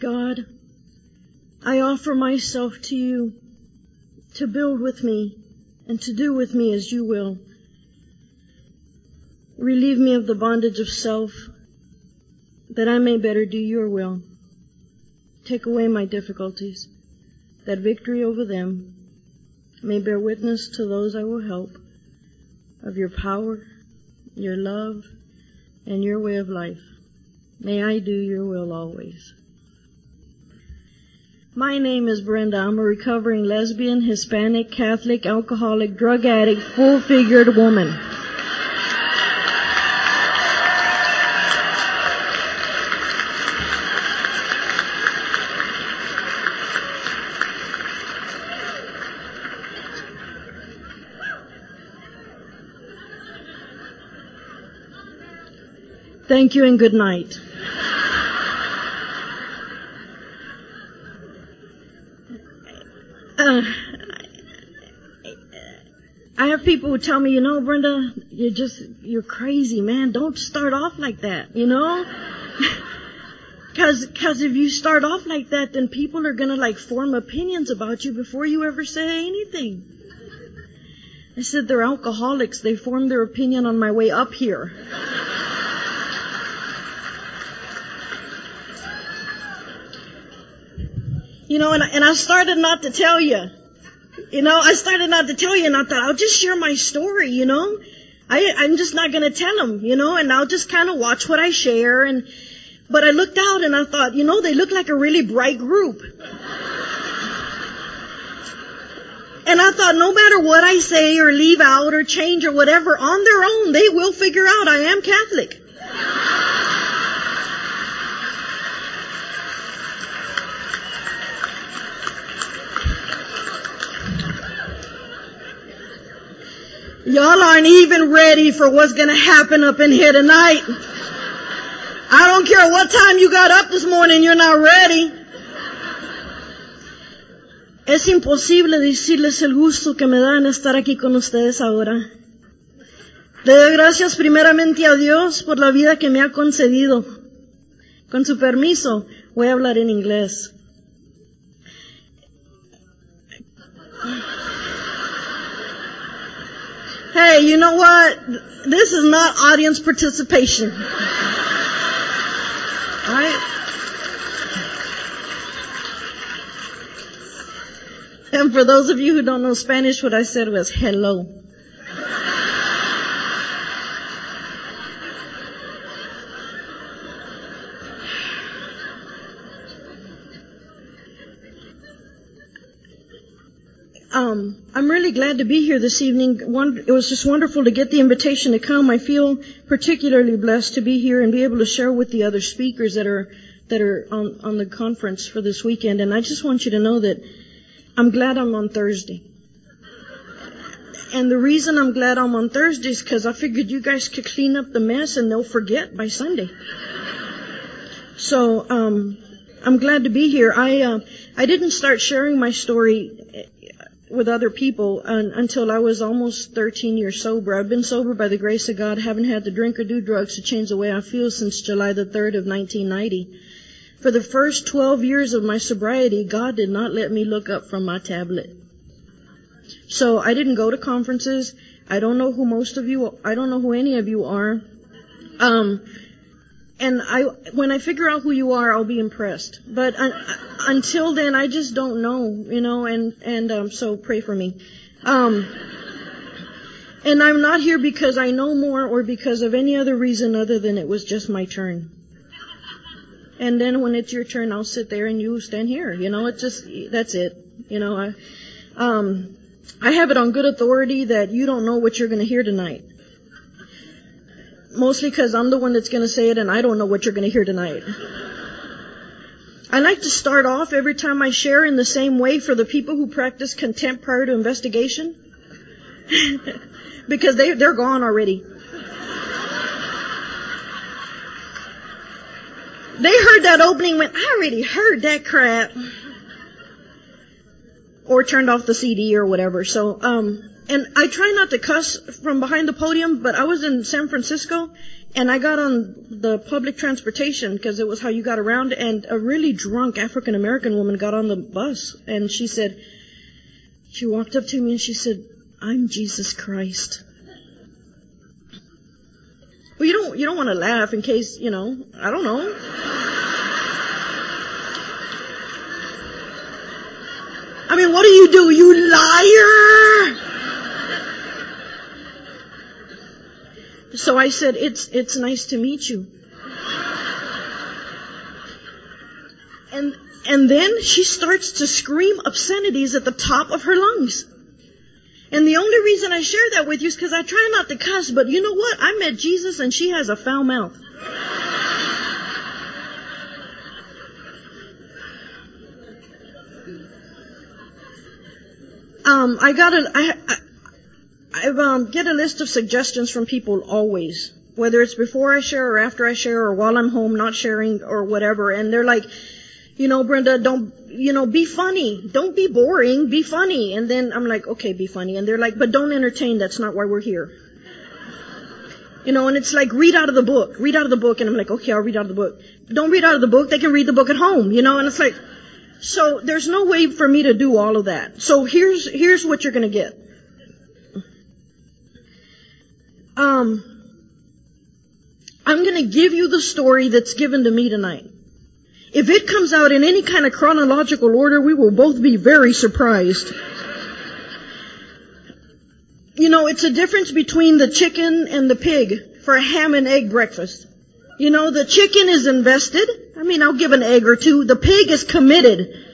God, I offer myself to you to build with me and to do with me as you will. Relieve me of the bondage of self that I may better do your will. Take away my difficulties, that victory over them may bear witness to those I will help of your power, your love, and your way of life. May I do your will always. My name is Brenda. I'm a recovering lesbian, Hispanic, Catholic, alcoholic, drug addict, full-figured woman. Thank you and good night. Uh, I have people who tell me, you know, Brenda, you're just, you're crazy, man. Don't start off like that, you know? Cause, cause if you start off like that, then people are gonna like form opinions about you before you ever say anything. I said they're alcoholics. They formed their opinion on my way up here. You know, and I, and I started not to tell you. You know, I started not to tell you and I thought I'll just share my story, you know. I, I'm just not gonna tell them, you know, and I'll just kind of watch what I share and, but I looked out and I thought, you know, they look like a really bright group. And I thought no matter what I say or leave out or change or whatever, on their own, they will figure out I am Catholic. Y'all aren't even ready for what's gonna happen up in here tonight. I don't care what time you got up this morning, you're not ready. Es imposible decirles el gusto que me da estar aquí con ustedes ahora. Le doy gracias primeramente a Dios por la vida que me ha concedido. Con su permiso, voy a hablar en inglés. Hey, you know what? This is not audience participation. Right? And for those of you who don't know Spanish, what I said was hello. Um, I'm really glad to be here this evening. One, it was just wonderful to get the invitation to come. I feel particularly blessed to be here and be able to share with the other speakers that are that are on, on the conference for this weekend. And I just want you to know that I'm glad I'm on Thursday. And the reason I'm glad I'm on Thursday is because I figured you guys could clean up the mess and they'll forget by Sunday. So um, I'm glad to be here. I uh, I didn't start sharing my story with other people un, until I was almost 13 years sober. I've been sober by the grace of God, haven't had to drink or do drugs to change the way I feel since July the 3rd of 1990. For the first 12 years of my sobriety, God did not let me look up from my tablet. So I didn't go to conferences. I don't know who most of you, I don't know who any of you are. Um, and I, when I figure out who you are, I'll be impressed. But until then, I just don't know, you know, and, and, um, so pray for me. Um, and I'm not here because I know more or because of any other reason other than it was just my turn. And then when it's your turn, I'll sit there and you stand here. You know, it's just, that's it. You know, I, um, I have it on good authority that you don't know what you're going to hear tonight mostly because I'm the one that's going to say it and I don't know what you're going to hear tonight. I like to start off every time I share in the same way for the people who practice contempt prior to investigation. because they, they're gone already. They heard that opening went, I already heard that crap. Or turned off the CD or whatever. So, um, and I try not to cuss from behind the podium, but I was in San Francisco And I got on the public transportation because it was how you got around and a really drunk African American woman got on the bus and she said, she walked up to me and she said, I'm Jesus Christ. Well, you don't, you don't want to laugh in case, you know, I don't know. I mean, what do you do? You liar! So I said, it's, it's nice to meet you. And, and then she starts to scream obscenities at the top of her lungs. And the only reason I share that with you is because I try not to cuss, but you know what? I met Jesus and she has a foul mouth. Um, I got a, I, I, I um, get a list of suggestions from people always, whether it's before I share or after I share or while I'm home not sharing or whatever. And they're like, you know, Brenda, don't, you know, be funny. Don't be boring. Be funny. And then I'm like, okay, be funny. And they're like, but don't entertain. That's not why we're here. You know, and it's like, read out of the book. Read out of the book. And I'm like, okay, I'll read out of the book. Don't read out of the book. They can read the book at home, you know, and it's like, so there's no way for me to do all of that. So here's, here's what you're gonna get. Um, I'm going to give you the story that's given to me tonight. If it comes out in any kind of chronological order, we will both be very surprised. You know, it's a difference between the chicken and the pig for a ham and egg breakfast. You know, the chicken is invested. I mean, I'll give an egg or two. The pig is committed.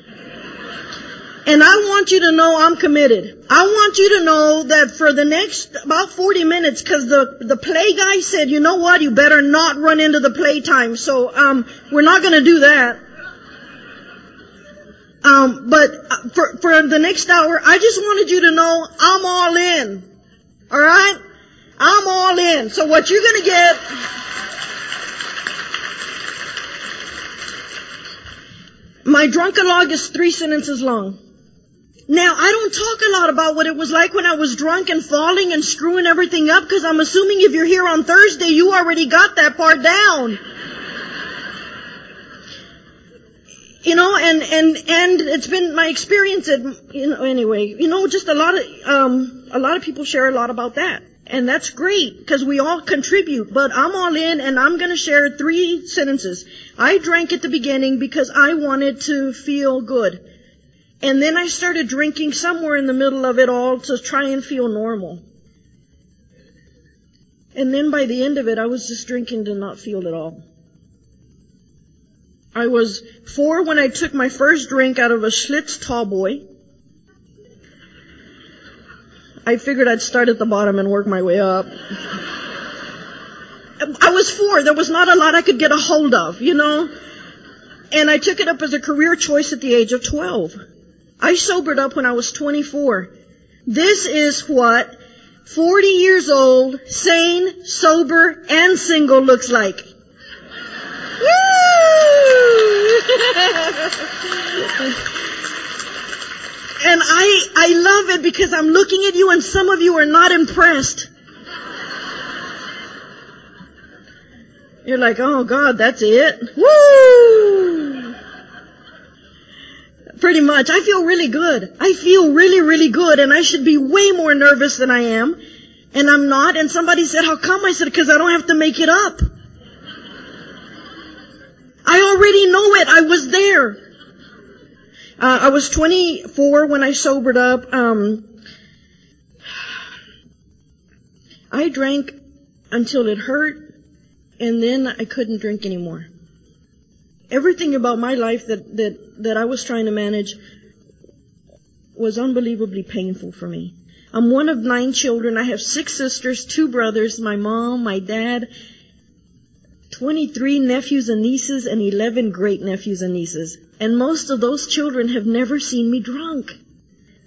And I want you to know I'm committed. I want you to know that for the next about 40 minutes, cause the, the play guy said, you know what, you better not run into the playtime. So, um, we're not gonna do that. Um, but uh, for, for the next hour, I just wanted you to know I'm all in. Alright? I'm all in. So what you're gonna get, my drunken log is three sentences long. Now, I don't talk a lot about what it was like when I was drunk and falling and screwing everything up because I'm assuming if you're here on Thursday, you already got that part down. You know, and, and, and it's been my experience at, you know, anyway, you know, just a lot of, um, a lot of people share a lot about that. And that's great because we all contribute, but I'm all in and I'm going to share three sentences. I drank at the beginning because I wanted to feel good. And then I started drinking somewhere in the middle of it all to try and feel normal. And then by the end of it, I was just drinking to not feel at all. I was four when I took my first drink out of a Schlitz tall boy. I figured I'd start at the bottom and work my way up. I was four. There was not a lot I could get a hold of, you know? And I took it up as a career choice at the age of 12. I sobered up when I was 24. This is what 40 years old, sane, sober, and single looks like. And I, I love it because I'm looking at you and some of you are not impressed. You're like, oh God, that's it. Woo! Pretty much. I feel really good. I feel really, really good and I should be way more nervous than I am. And I'm not. And somebody said, how come? I said, cause I don't have to make it up. I already know it. I was there. Uh, I was 24 when I sobered up. Um, I drank until it hurt, and then I couldn't drink anymore. Everything about my life that, that, that I was trying to manage was unbelievably painful for me. I'm one of nine children. I have six sisters, two brothers, my mom, my dad, 23 nephews and nieces, and 11 great nephews and nieces. And most of those children have never seen me drunk.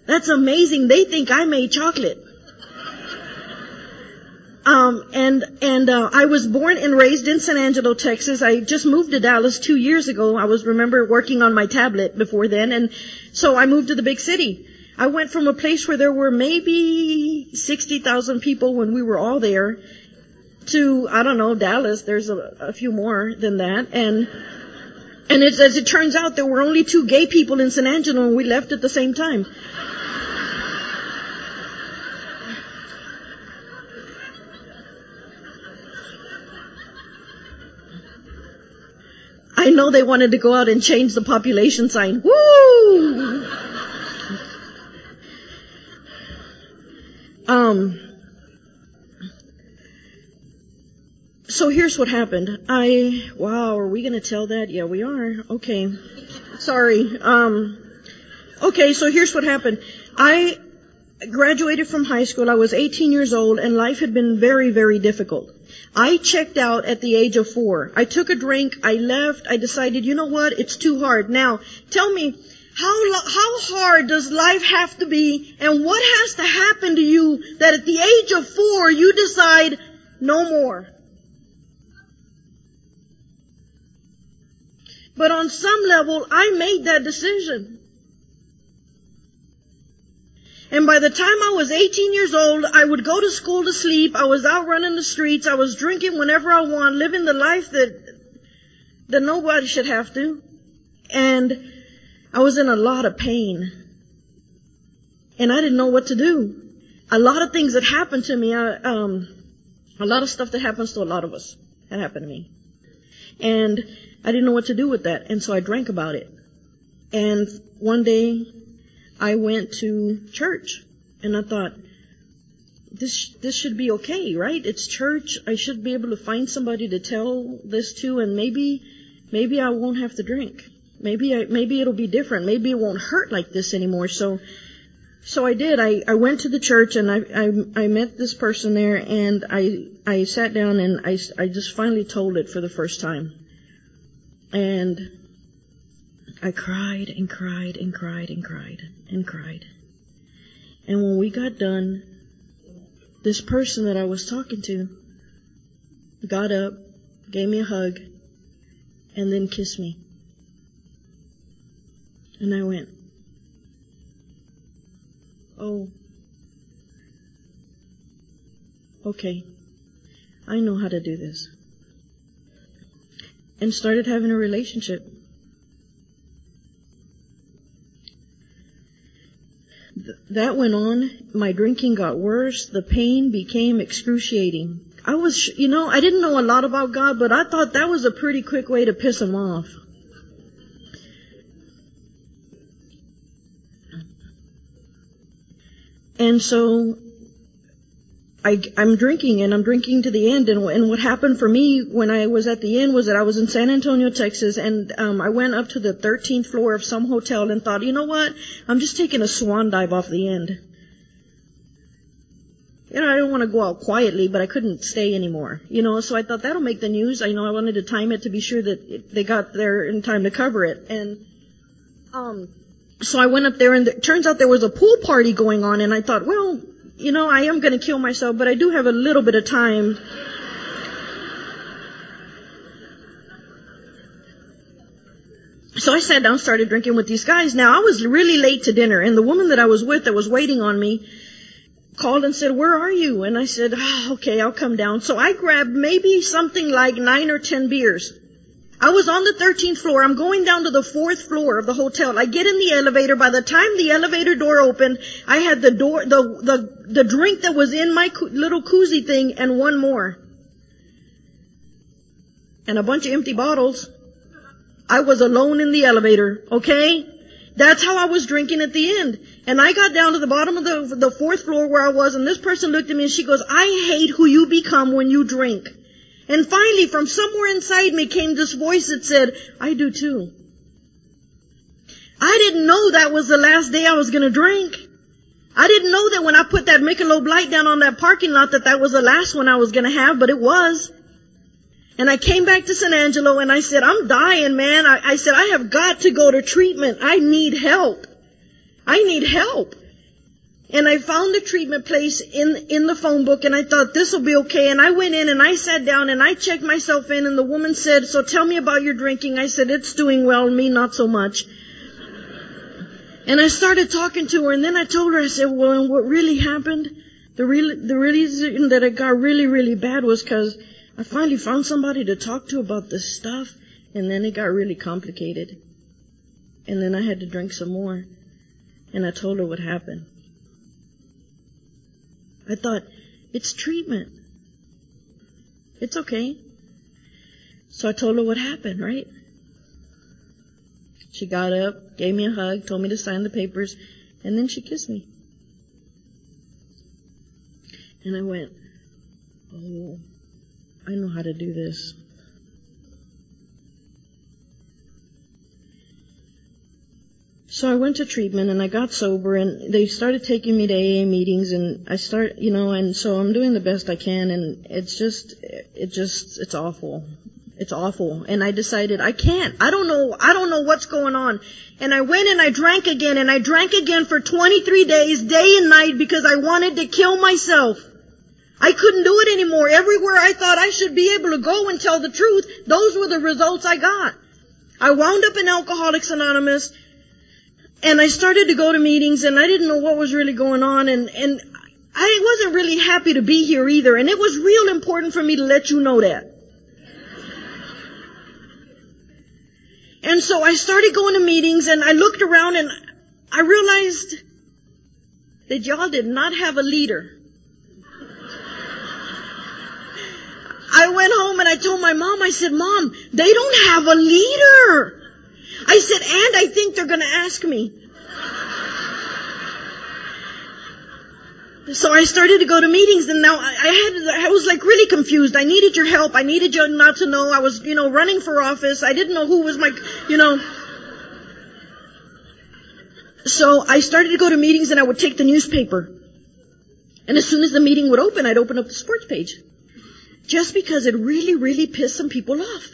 That's amazing. They think I made chocolate. Um, and and uh, I was born and raised in San Angelo, Texas. I just moved to Dallas two years ago. I was remember working on my tablet before then, and so I moved to the big city. I went from a place where there were maybe sixty thousand people when we were all there, to, I don't know, Dallas. There's a, a few more than that. And, and as it turns out, there were only two gay people in San Angelo and we left at the same time. I know they wanted to go out and change the population sign. Woo! Um, so here's what happened. I, wow, are we gonna tell that? Yeah, we are. Okay. Sorry. Um, okay, so here's what happened. I graduated from high school. I was 18 years old and life had been very, very difficult. I checked out at the age of four. I took a drink. I left. I decided, you know what? It's too hard. Now, tell me, how, how hard does life have to be and what has to happen to you that at the age of four you decide no more? But on some level, I made that decision. And by the time I was 18 years old, I would go to school to sleep. I was out running the streets. I was drinking whenever I want, living the life that, that nobody should have to. And I was in a lot of pain. And I didn't know what to do. A lot of things that happened to me, I, um, a lot of stuff that happens to a lot of us, that happened to me. And I didn't know what to do with that. And so I drank about it. And one day I went to church and I thought, this, this should be okay, right? It's church. I should be able to find somebody to tell this to and maybe, maybe I won't have to drink. Maybe I, maybe it'll be different. Maybe it won't hurt like this anymore. So, so I did. I, I went to the church and I, I, I met this person there and I, I sat down and I, I just finally told it for the first time. And I cried and cried and cried and cried and cried. And when we got done, this person that I was talking to got up, gave me a hug, and then kissed me. And I went, Oh, okay, I know how to do this. And started having a relationship. That went on. My drinking got worse. The pain became excruciating. I was, you know, I didn't know a lot about God, but I thought that was a pretty quick way to piss him off. And so I, I'm drinking and I'm drinking to the end. And, and, what happened for me when I was at the end was that I was in San Antonio, Texas, and um, I went up to the 13th floor of some hotel and thought, you know what? I'm just taking a swan dive off the end. You know, I don't want to go out quietly, but I couldn't stay anymore. You know, so I thought that'll make the news. I know I wanted to time it to be sure that they got there in time to cover it. And um, so I went up there, and it turns out there was a pool party going on, and I thought, well, you know, I am going to kill myself, but I do have a little bit of time. So I sat down, started drinking with these guys. Now I was really late to dinner, and the woman that I was with that was waiting on me called and said, where are you? And I said, oh, okay, I'll come down. So I grabbed maybe something like nine or ten beers. I was on the 13th floor. I'm going down to the fourth floor of the hotel. I get in the elevator. By the time the elevator door opened, I had the door, the, the, the drink that was in my little koozie thing and one more. And a bunch of empty bottles. I was alone in the elevator, okay? That's how I was drinking at the end. And I got down to the bottom of the, the fourth floor where I was and this person looked at me and she goes, I hate who you become when you drink. And finally, from somewhere inside me came this voice that said, I do too. I didn't know that was the last day I was gonna drink. I didn't know that when I put that Michelob Light down on that parking lot that that was the last one I was gonna have, but it was. And I came back to San Angelo and I said, I'm dying, man. I, I said, I have got to go to treatment. I need help. I need help. And I found the treatment place in, in the phone book and I thought this will be okay. And I went in and I sat down and I checked myself in and the woman said, so tell me about your drinking. I said, it's doing well, me not so much. And I started talking to her and then I told her, I said, well, what really happened? The real, the reason that it got really, really bad was because I finally found somebody to talk to about this stuff, and then it got really complicated. And then I had to drink some more, and I told her what happened. I thought, it's treatment. It's okay. So I told her what happened, right? She got up, gave me a hug, told me to sign the papers, and then she kissed me. And I went, oh, I know how to do this. So I went to treatment and I got sober and they started taking me to AA meetings and I start, you know, and so I'm doing the best I can and it's just, it just, it's awful. It's awful. And I decided I can't. I don't know, I don't know what's going on. And I went and I drank again and I drank again for 23 days, day and night because I wanted to kill myself. I couldn't do it anymore. Everywhere I thought I should be able to go and tell the truth, those were the results I got. I wound up in Alcoholics Anonymous and I started to go to meetings and I didn't know what was really going on and, and I wasn't really happy to be here either and it was real important for me to let you know that. And so I started going to meetings and I looked around and I realized that y'all did not have a leader. I went home and I told my mom, I said, Mom, they don't have a leader. I said, and I think they're going to ask me. So I started to go to meetings and now I had, I was like really confused. I needed your help. I needed you not to know. I was, you know, running for office. I didn't know who was my, you know. So I started to go to meetings and I would take the newspaper. And as soon as the meeting would open, I'd open up the sports page. Just because it really, really pissed some people off.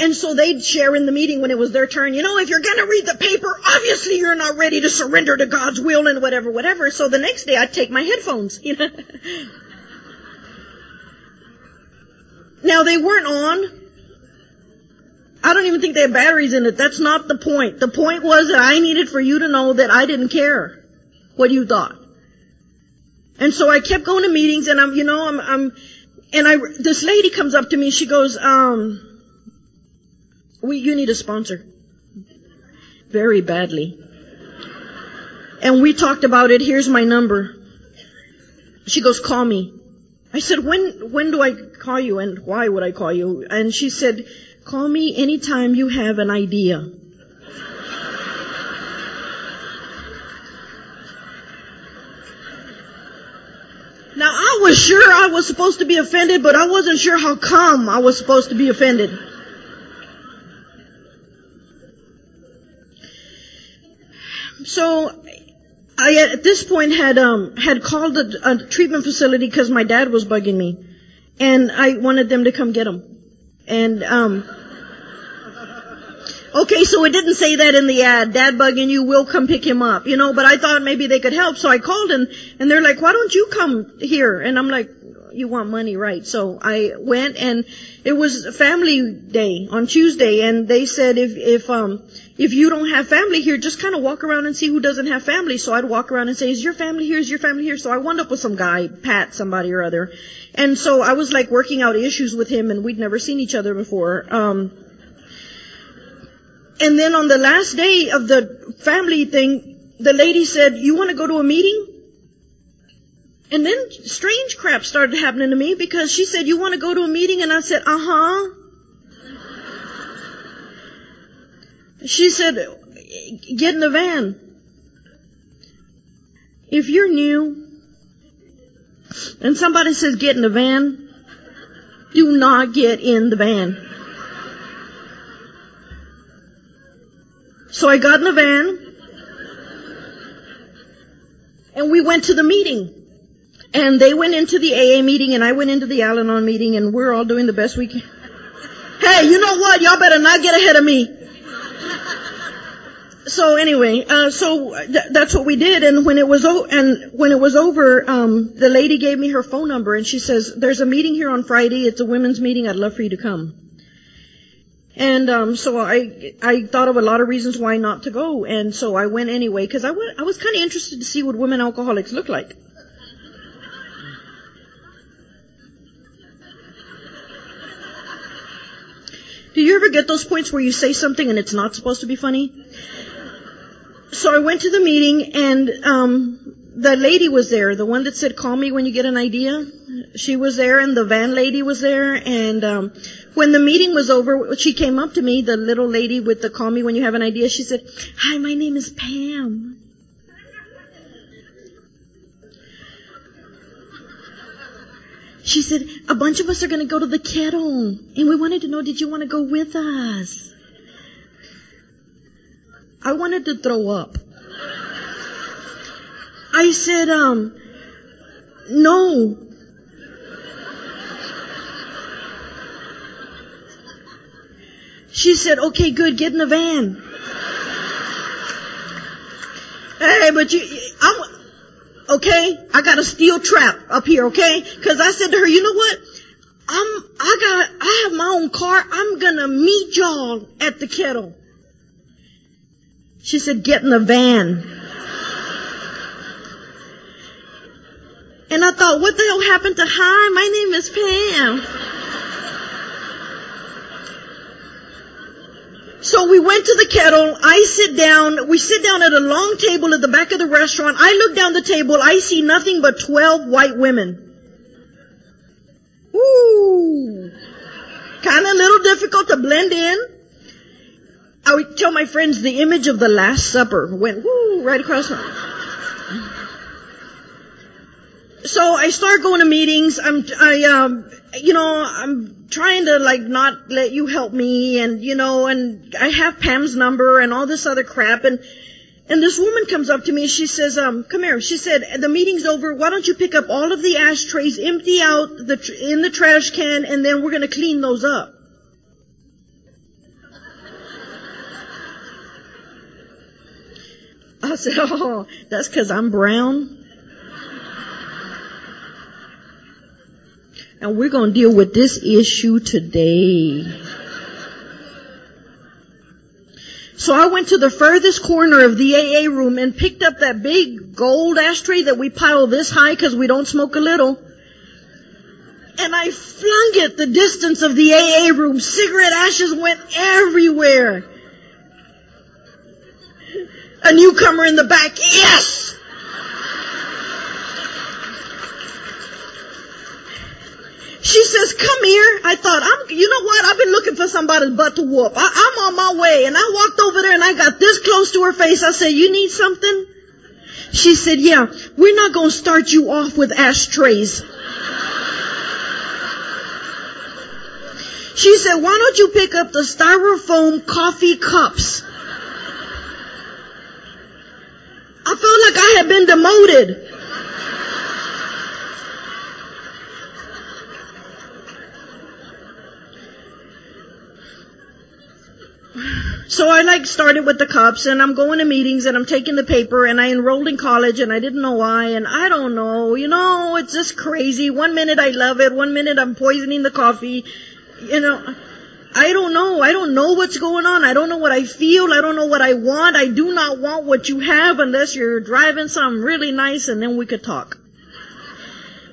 And so they'd share in the meeting when it was their turn, you know, if you're gonna read the paper, obviously you're not ready to surrender to God's will and whatever, whatever. So the next day I'd take my headphones, you know. now they weren't on. I don't even think they had batteries in it. That's not the point. The point was that I needed for you to know that I didn't care what you thought. And so I kept going to meetings and I'm, you know, I'm, I'm, and I, this lady comes up to me, she goes, um, we, you need a sponsor. Very badly. And we talked about it. Here's my number. She goes, call me. I said, when, when do I call you and why would I call you? And she said, call me anytime you have an idea. Now I was sure I was supposed to be offended, but I wasn't sure how come I was supposed to be offended. So I at this point had um had called a, a treatment facility because my dad was bugging me, and I wanted them to come get him. And um okay, so it didn't say that in the ad. Dad bugging you, will come pick him up, you know. But I thought maybe they could help, so I called and and they're like, why don't you come here? And I'm like, you want money, right? So I went and it was family day on Tuesday and they said if, if, um, if you don't have family here, just kind of walk around and see who doesn't have family. So I'd walk around and say, is your family here? Is your family here? So I wound up with some guy, Pat, somebody or other. And so I was like working out issues with him and we'd never seen each other before. Um, and then on the last day of the family thing, the lady said, you want to go to a meeting? And then strange crap started happening to me because she said, you want to go to a meeting? And I said, uh huh. She said, get in the van. If you're new and somebody says get in the van, do not get in the van. So I got in the van and we went to the meeting. And they went into the AA meeting and I went into the Al-Anon meeting and we're all doing the best we can. Hey, you know what? Y'all better not get ahead of me. So anyway, uh, so th- that's what we did. And when it was o- and when it was over, um, the lady gave me her phone number and she says, "There's a meeting here on Friday. It's a women's meeting. I'd love for you to come." And um, so I I thought of a lot of reasons why not to go, and so I went anyway because I went I was kind of interested to see what women alcoholics look like. You ever get those points where you say something and it's not supposed to be funny? So I went to the meeting and, um, the lady was there, the one that said, call me when you get an idea. She was there and the van lady was there and, um, when the meeting was over, she came up to me, the little lady with the call me when you have an idea. She said, hi, my name is Pam. She said, a bunch of us are going to go to the kettle and we wanted to know, did you want to go with us? I wanted to throw up. I said, um, no. She said, okay, good, get in the van. Hey, but you, okay? I got a steel trap up here, okay? Cause I said to her, you know what? I'm, I got, I have my own car. I'm gonna meet y'all at the kettle. She said, get in the van. And I thought, what the hell happened to hi? My name is Pam. So we went to the kettle. I sit down. We sit down at a long table at the back of the restaurant. I look down the table. I see nothing but 12 white women. Ooh. Kind of a little difficult to blend in. I would tell my friends the image of the Last Supper went woo right across my so I start going to meetings. I'm, I, um, you know, I'm trying to like not let you help me and, you know, and I have Pam's number and all this other crap and, and this woman comes up to me. She says, um, come here. She said, the meeting's over. Why don't you pick up all of the ashtrays, empty out the, tr- in the trash can and then we're going to clean those up. I said, oh, that's cause I'm brown. And we're going to deal with this issue today. So I went to the furthest corner of the AA room and picked up that big gold ashtray that we pile this high because we don't smoke a little. And I flung it the distance of the AA room. Cigarette ashes went everywhere. A newcomer in the back, yes! She says, come here. I thought, I'm, you know what? I've been looking for somebody's butt to whoop. I, I'm on my way. And I walked over there and I got this close to her face. I said, you need something? She said, yeah, we're not going to start you off with ashtrays. She said, why don't you pick up the styrofoam coffee cups? I felt like I had been demoted. So I like started with the cups and I'm going to meetings and I'm taking the paper and I enrolled in college and I didn't know why and I don't know, you know, it's just crazy. One minute I love it, one minute I'm poisoning the coffee, you know. I don't know. I don't know what's going on. I don't know what I feel. I don't know what I want. I do not want what you have unless you're driving something really nice and then we could talk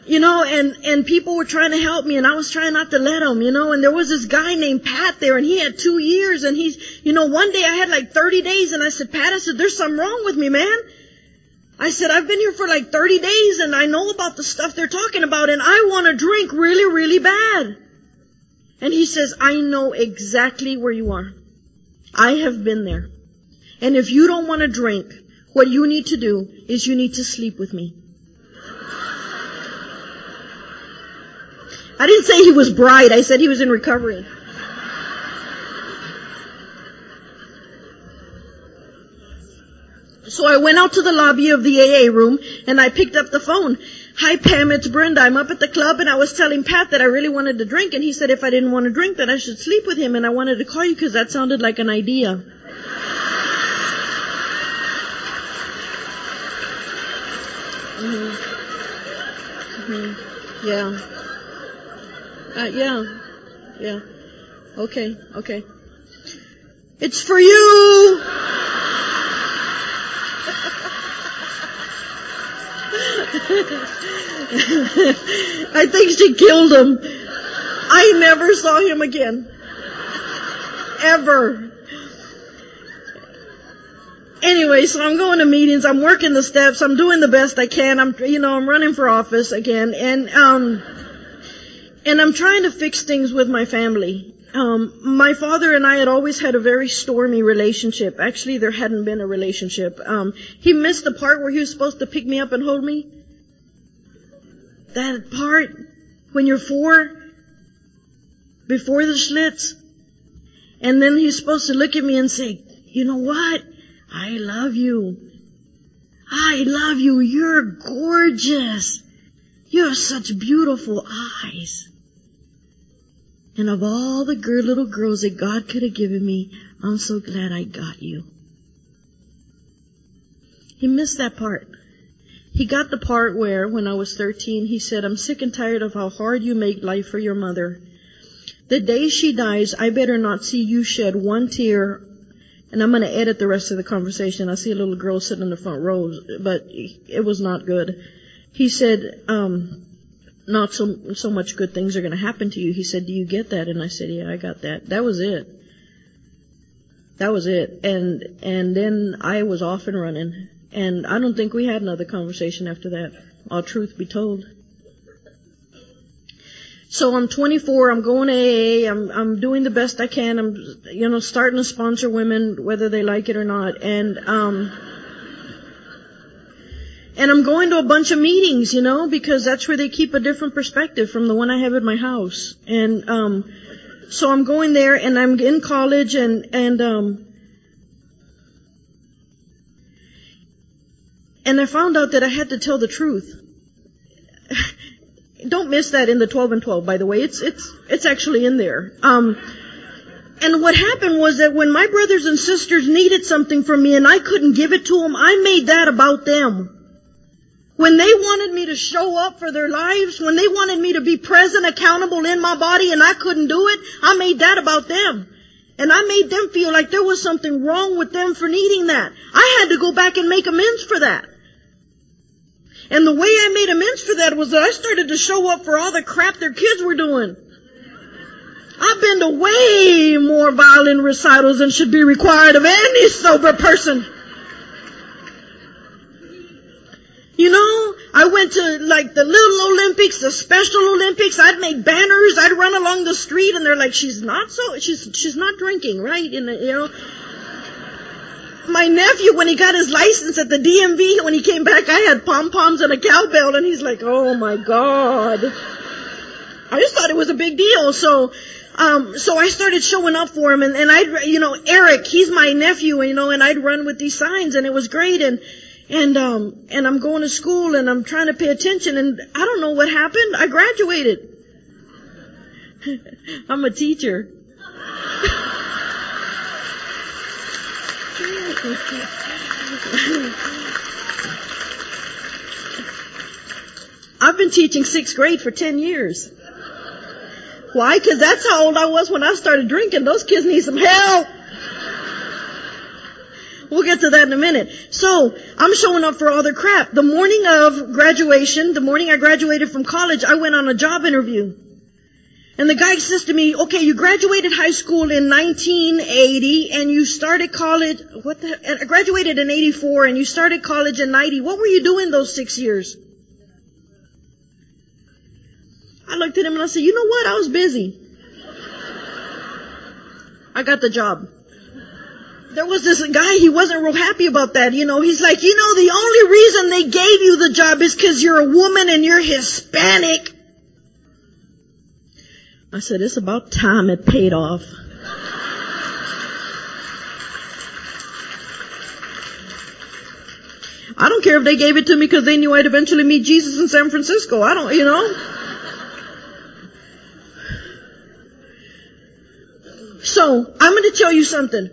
you know, and, and people were trying to help me and I was trying not to let them, you know, and there was this guy named Pat there and he had two years and he's, you know, one day I had like 30 days and I said, Pat, I said, there's something wrong with me, man. I said, I've been here for like 30 days and I know about the stuff they're talking about and I want to drink really, really bad. And he says, I know exactly where you are. I have been there. And if you don't want to drink, what you need to do is you need to sleep with me. I didn't say he was bright. I said he was in recovery. So I went out to the lobby of the AA room and I picked up the phone. Hi Pam, it's Brenda. I'm up at the club and I was telling Pat that I really wanted to drink and he said if I didn't want to drink that I should sleep with him and I wanted to call you because that sounded like an idea. Mm-hmm. Mm-hmm. Yeah. Uh, yeah. Yeah. Okay. Okay. It's for you. I think she killed him. I never saw him again. ever. Anyway, so I'm going to meetings, I'm working the steps, I'm doing the best I can, I'm, you know, I'm running for office again, and, um, and I'm trying to fix things with my family. Um, my father and I had always had a very stormy relationship. Actually, there hadn't been a relationship. Um, he missed the part where he was supposed to pick me up and hold me. That part when you're four, before the Schlitz, and then he's supposed to look at me and say, you know what? I love you. I love you. You're gorgeous. You have such beautiful eyes. And of all the girl, little girls that God could have given me, I'm so glad I got you. He missed that part. He got the part where, when I was 13, he said, I'm sick and tired of how hard you make life for your mother. The day she dies, I better not see you shed one tear. And I'm going to edit the rest of the conversation. I see a little girl sitting in the front row, but it was not good. He said, um, not so so much good things are going to happen to you. He said, "Do you get that?" And I said, "Yeah, I got that." That was it. That was it. And and then I was off and running. And I don't think we had another conversation after that. All truth be told. So I'm 24. I'm going AA. I'm I'm doing the best I can. I'm you know starting to sponsor women whether they like it or not. And um and I'm going to a bunch of meetings, you know, because that's where they keep a different perspective from the one I have at my house. And um so I'm going there and I'm in college and and um and I found out that I had to tell the truth. Don't miss that in the 12 and 12, by the way. It's it's it's actually in there. Um and what happened was that when my brothers and sisters needed something from me and I couldn't give it to them, I made that about them. When they wanted me to show up for their lives, when they wanted me to be present, accountable in my body and I couldn't do it, I made that about them. And I made them feel like there was something wrong with them for needing that. I had to go back and make amends for that. And the way I made amends for that was that I started to show up for all the crap their kids were doing. I've been to way more violin recitals than should be required of any sober person. You know, I went to like the little Olympics, the special Olympics. I'd make banners. I'd run along the street, and they're like, "She's not so. She's she's not drinking, right?" You know, my nephew when he got his license at the DMV, when he came back, I had pom poms and a cowbell, and he's like, "Oh my god." I just thought it was a big deal, so. Um, so I started showing up for him and, and I'd, you know, Eric, he's my nephew, you know, and I'd run with these signs and it was great and, and um and I'm going to school and I'm trying to pay attention and I don't know what happened. I graduated. I'm a teacher. I've been teaching sixth grade for 10 years. Why? Because that's how old I was when I started drinking. Those kids need some help. We'll get to that in a minute. So, I'm showing up for all their crap. The morning of graduation, the morning I graduated from college, I went on a job interview. And the guy says to me, okay, you graduated high school in 1980 and you started college, what the, I graduated in 84 and you started college in 90. What were you doing those six years? I looked at him and I said, you know what? I was busy. I got the job there was this guy, he wasn't real happy about that. You know, he's like, you know, the only reason they gave you the job is because you're a woman and you're Hispanic. I said, it's about time it paid off. I don't care if they gave it to me because they knew I'd eventually meet Jesus in San Francisco. I don't, you know. So, I'm going to tell you something.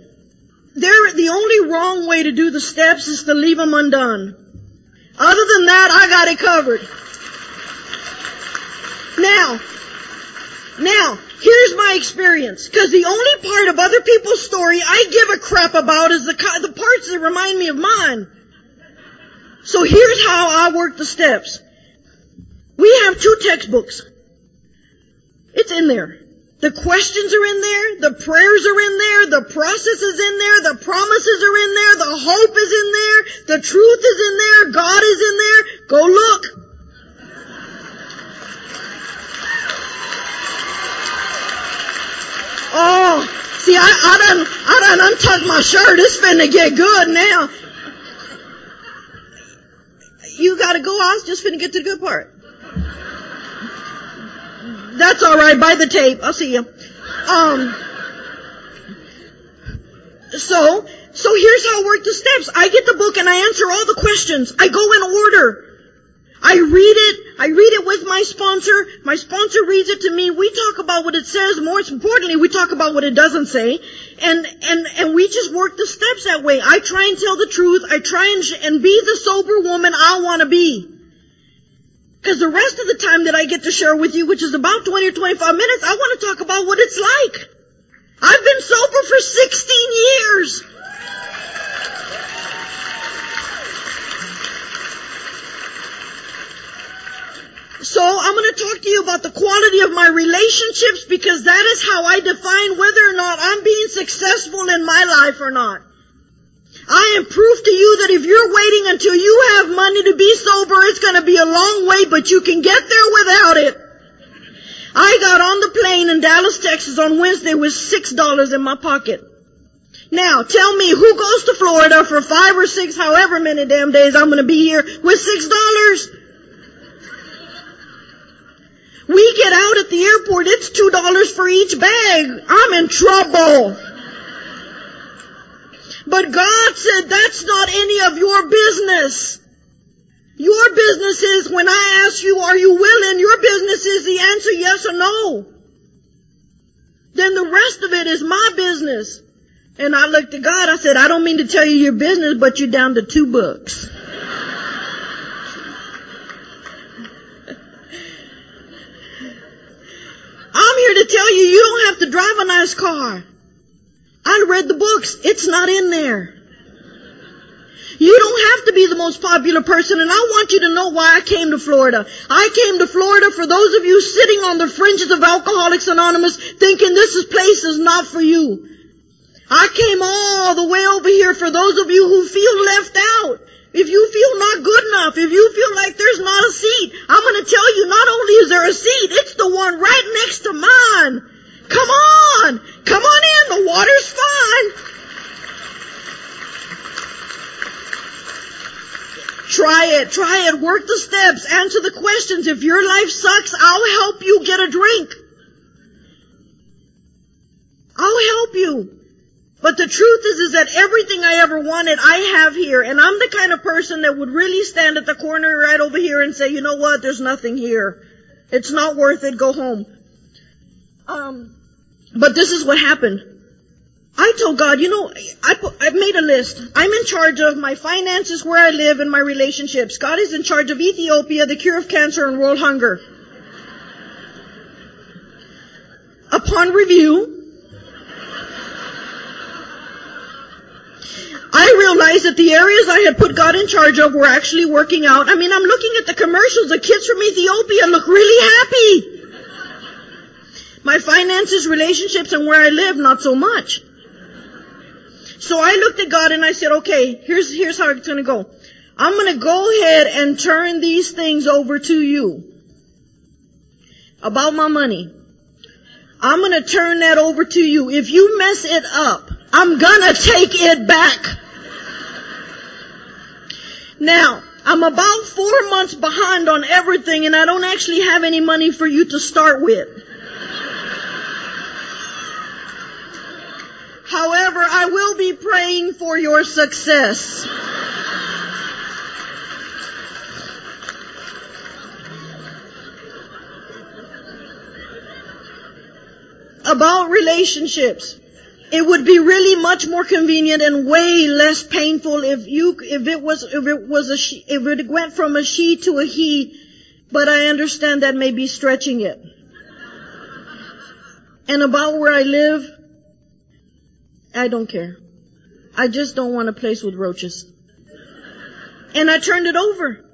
They're, the only wrong way to do the steps is to leave them undone. Other than that, I got it covered. Now, now, here's my experience. Cause the only part of other people's story I give a crap about is the, the parts that remind me of mine. So here's how I work the steps. We have two textbooks. It's in there. The questions are in there, the prayers are in there, the process is in there, the promises are in there, the hope is in there, the truth is in there, God is in there. Go look. Oh, see, I, I done, I done untucked my shirt. It's finna get good now. You gotta go. I was just finna get to the good part. That's alright. Buy the tape. I'll see you. Um, so, so here's how I work the steps. I get the book and I answer all the questions. I go in order. I read it. I read it with my sponsor. My sponsor reads it to me. We talk about what it says. More importantly, we talk about what it doesn't say. And, and, and we just work the steps that way. I try and tell the truth. I try and, sh- and be the sober woman I want to be. Because the rest of the time that I get to share with you, which is about 20 or 25 minutes, I want to talk about what it's like. I've been sober for 16 years. So I'm going to talk to you about the quality of my relationships because that is how I define whether or not I'm being successful in my life or not. I am proof to you that if you're waiting until you have money to be sober, it's going to be a long way, but you can get there without it. I got on the plane in Dallas, Texas on Wednesday with six dollars in my pocket. Now, tell me who goes to Florida for five or six, however many damn days I'm going to be here with six dollars? We get out at the airport, it's two dollars for each bag. I'm in trouble. But God said that's not any of your business. Your business is when I ask you, are you willing? Your business is the answer yes or no. Then the rest of it is my business. And I looked at God, I said, I don't mean to tell you your business, but you're down to two books. I'm here to tell you, you don't have to drive a nice car. I read the books. It's not in there. You don't have to be the most popular person, and I want you to know why I came to Florida. I came to Florida for those of you sitting on the fringes of Alcoholics Anonymous thinking this is place is not for you. I came all the way over here for those of you who feel left out. If you feel not good enough, if you feel like there's not a seat, I'm going to tell you not only is there a seat, it's the one right next to mine. Come on! Come on in, the water's fine. Try it, try it, work the steps, answer the questions. If your life sucks, I'll help you get a drink. I'll help you. But the truth is, is that everything I ever wanted, I have here. And I'm the kind of person that would really stand at the corner right over here and say, you know what, there's nothing here. It's not worth it, go home. Um, but this is what happened. I told God, you know, I put, I've made a list. I'm in charge of my finances, where I live, and my relationships. God is in charge of Ethiopia, the cure of cancer, and world hunger. Upon review, I realized that the areas I had put God in charge of were actually working out. I mean, I'm looking at the commercials. The kids from Ethiopia look really happy. My finances, relationships, and where I live, not so much. So I looked at God and I said, okay, here's, here's how it's gonna go. I'm gonna go ahead and turn these things over to you. About my money. I'm gonna turn that over to you. If you mess it up, I'm gonna take it back. Now, I'm about four months behind on everything and I don't actually have any money for you to start with. However, I will be praying for your success. About relationships. It would be really much more convenient and way less painful if you, if it was, if it was a she, if it went from a she to a he, but I understand that may be stretching it. And about where I live, I don't care. I just don't want a place with roaches. And I turned it over.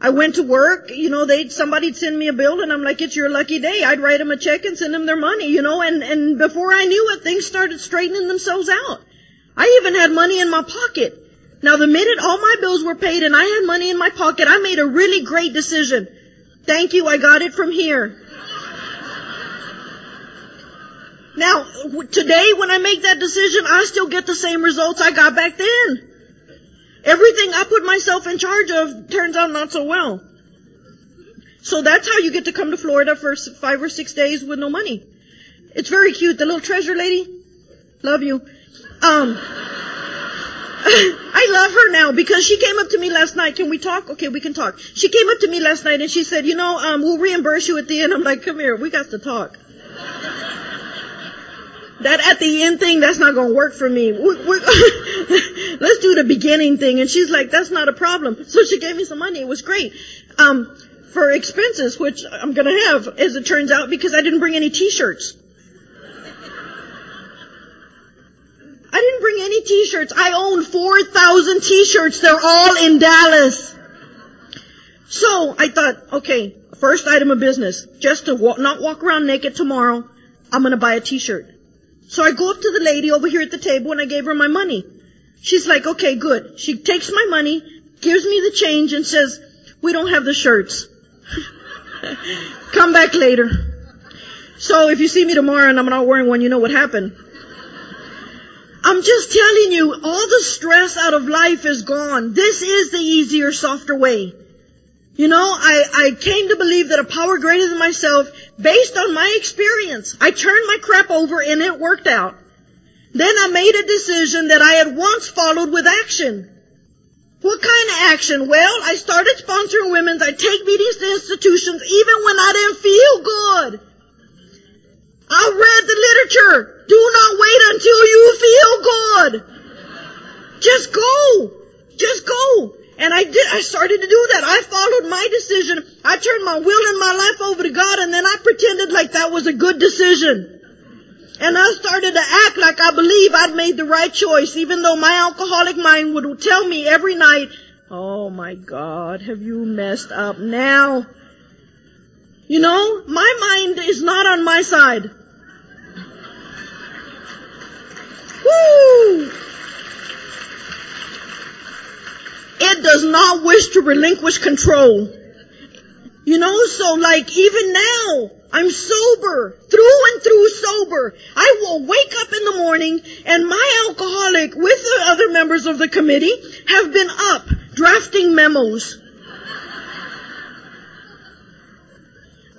I went to work, you know, they somebody'd send me a bill and I'm like, it's your lucky day. I'd write them a check and send them their money, you know, and, and before I knew it, things started straightening themselves out. I even had money in my pocket. Now the minute all my bills were paid and I had money in my pocket, I made a really great decision. Thank you, I got it from here. Now, today when I make that decision, I still get the same results I got back then. Everything I put myself in charge of turns out not so well. So that's how you get to come to Florida for five or six days with no money. It's very cute. The little treasure lady. Love you. Um, I love her now because she came up to me last night. Can we talk? Okay, we can talk. She came up to me last night and she said, you know, um, we'll reimburse you at the end. I'm like, come here. We got to talk. That at the end thing, that's not going to work for me. Let's do the beginning thing. And she's like, that's not a problem. So she gave me some money. It was great. Um, for expenses, which I'm going to have, as it turns out, because I didn't bring any t-shirts. I didn't bring any t-shirts. I own 4,000 t-shirts. They're all in Dallas. So I thought, okay, first item of business, just to walk, not walk around naked tomorrow, I'm gonna buy a t-shirt. So I go up to the lady over here at the table and I gave her my money. She's like, okay, good. She takes my money, gives me the change and says, we don't have the shirts. Come back later. So if you see me tomorrow and I'm not wearing one, you know what happened. I'm just telling you, all the stress out of life is gone. This is the easier, softer way. You know, I, I came to believe that a power greater than myself, based on my experience, I turned my crap over and it worked out. Then I made a decision that I had once followed with action. What kind of action? Well, I started sponsoring women's. I take meetings to institutions even when I didn't feel good. I read the literature. Do not wait until you feel good. Just go. Just go. And I did, I started to do that. I followed my decision. I turned my will and my life over to God and then I pretended like that was a good decision. And I started to act like I believe I'd made the right choice, even though my alcoholic mind would tell me every night, oh my God, have you messed up now? You know, my mind is not on my side. Woo! It does not wish to relinquish control. You know, so like even now, I'm sober, through and through sober. I will wake up in the morning and my alcoholic with the other members of the committee have been up drafting memos.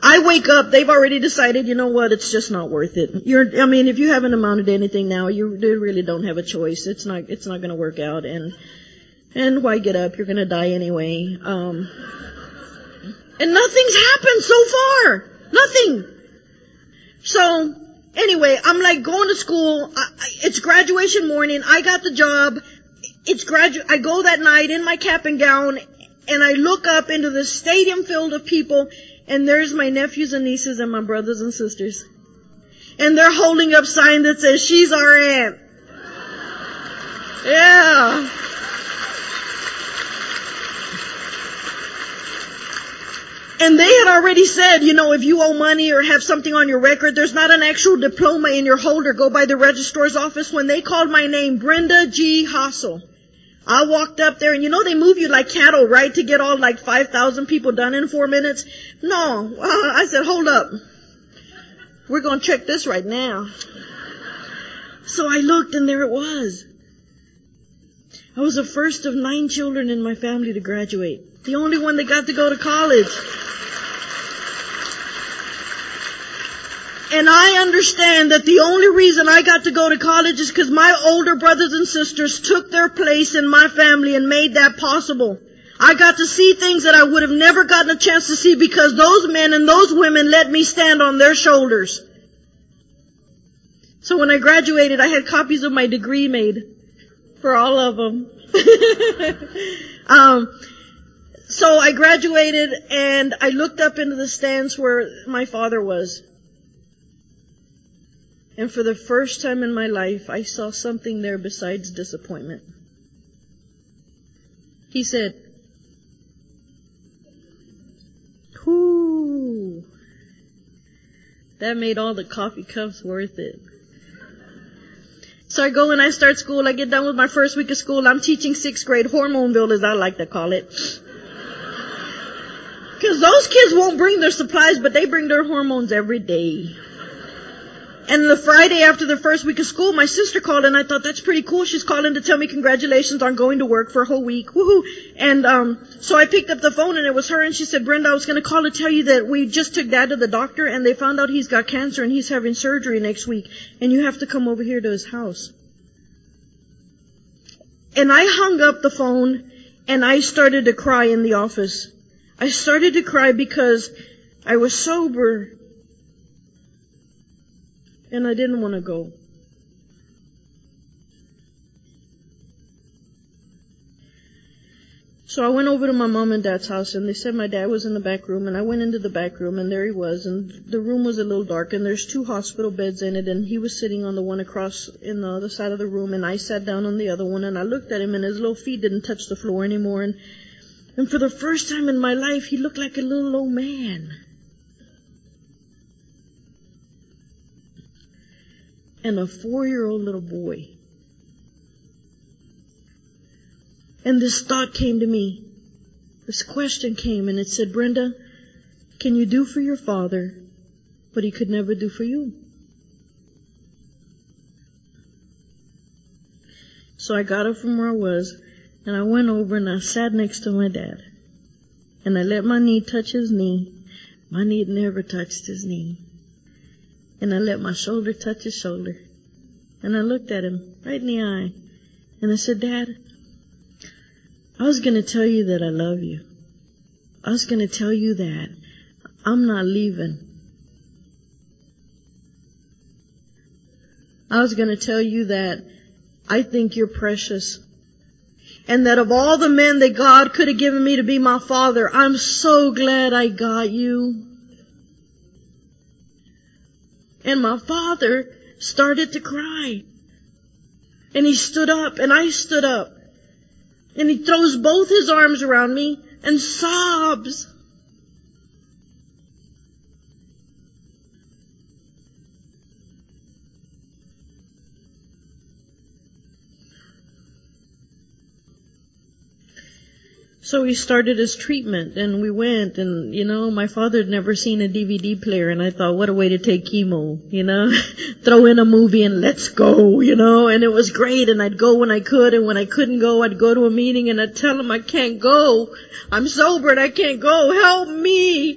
I wake up, they've already decided, you know what, it's just not worth it. You're, I mean, if you haven't amounted to anything now, you really don't have a choice. It's not, it's not gonna work out and, and why get up? You're gonna die anyway. Um, and nothing's happened so far. Nothing. So, anyway, I'm like going to school. I, it's graduation morning. I got the job. It's gradu- I go that night in my cap and gown and I look up into the stadium filled of people and there's my nephews and nieces and my brothers and sisters. And they're holding up sign that says, she's our aunt. Yeah. And they had already said, you know, if you owe money or have something on your record, there's not an actual diploma in your holder. Go by the registrar's office. When they called my name, Brenda G. Hassel, I walked up there and you know they move you like cattle, right? To get all like 5,000 people done in four minutes. No, uh, I said, hold up. We're going to check this right now. So I looked and there it was. I was the first of nine children in my family to graduate. The only one that got to go to college. And I understand that the only reason I got to go to college is because my older brothers and sisters took their place in my family and made that possible. I got to see things that I would have never gotten a chance to see because those men and those women let me stand on their shoulders. So when I graduated, I had copies of my degree made for all of them. um, so I graduated and I looked up into the stands where my father was. And for the first time in my life, I saw something there besides disappointment. He said, Whoo! That made all the coffee cups worth it. So I go and I start school. I get done with my first week of school. I'm teaching sixth grade hormone build, as I like to call it. Because those kids won't bring their supplies, but they bring their hormones every day. And the Friday after the first week of school, my sister called and I thought that's pretty cool. She's calling to tell me congratulations on going to work for a whole week. Woohoo! And um so I picked up the phone and it was her and she said, Brenda, I was gonna call to tell you that we just took dad to the doctor and they found out he's got cancer and he's having surgery next week and you have to come over here to his house. And I hung up the phone and I started to cry in the office. I started to cry because I was sober and I didn't want to go. So I went over to my mom and dad's house and they said my dad was in the back room and I went into the back room and there he was and the room was a little dark and there's two hospital beds in it and he was sitting on the one across in the other side of the room and I sat down on the other one and I looked at him and his little feet didn't touch the floor anymore and and for the first time in my life he looked like a little old man. and a four year old little boy. And this thought came to me. This question came and it said, Brenda, can you do for your father what he could never do for you? So I got up from where I was and I went over and I sat next to my dad. And I let my knee touch his knee. My knee never touched his knee and I let my shoulder touch his shoulder. And I looked at him right in the eye. And I said, Dad, I was going to tell you that I love you. I was going to tell you that I'm not leaving. I was going to tell you that I think you're precious. And that of all the men that God could have given me to be my father, I'm so glad I got you. And my father started to cry. And he stood up and I stood up. And he throws both his arms around me and sobs. So he started his treatment and we went and, you know, my father had never seen a DVD player and I thought, what a way to take chemo, you know, throw in a movie and let's go, you know, and it was great and I'd go when I could and when I couldn't go, I'd go to a meeting and I'd tell him I can't go. I'm sober and I can't go. Help me.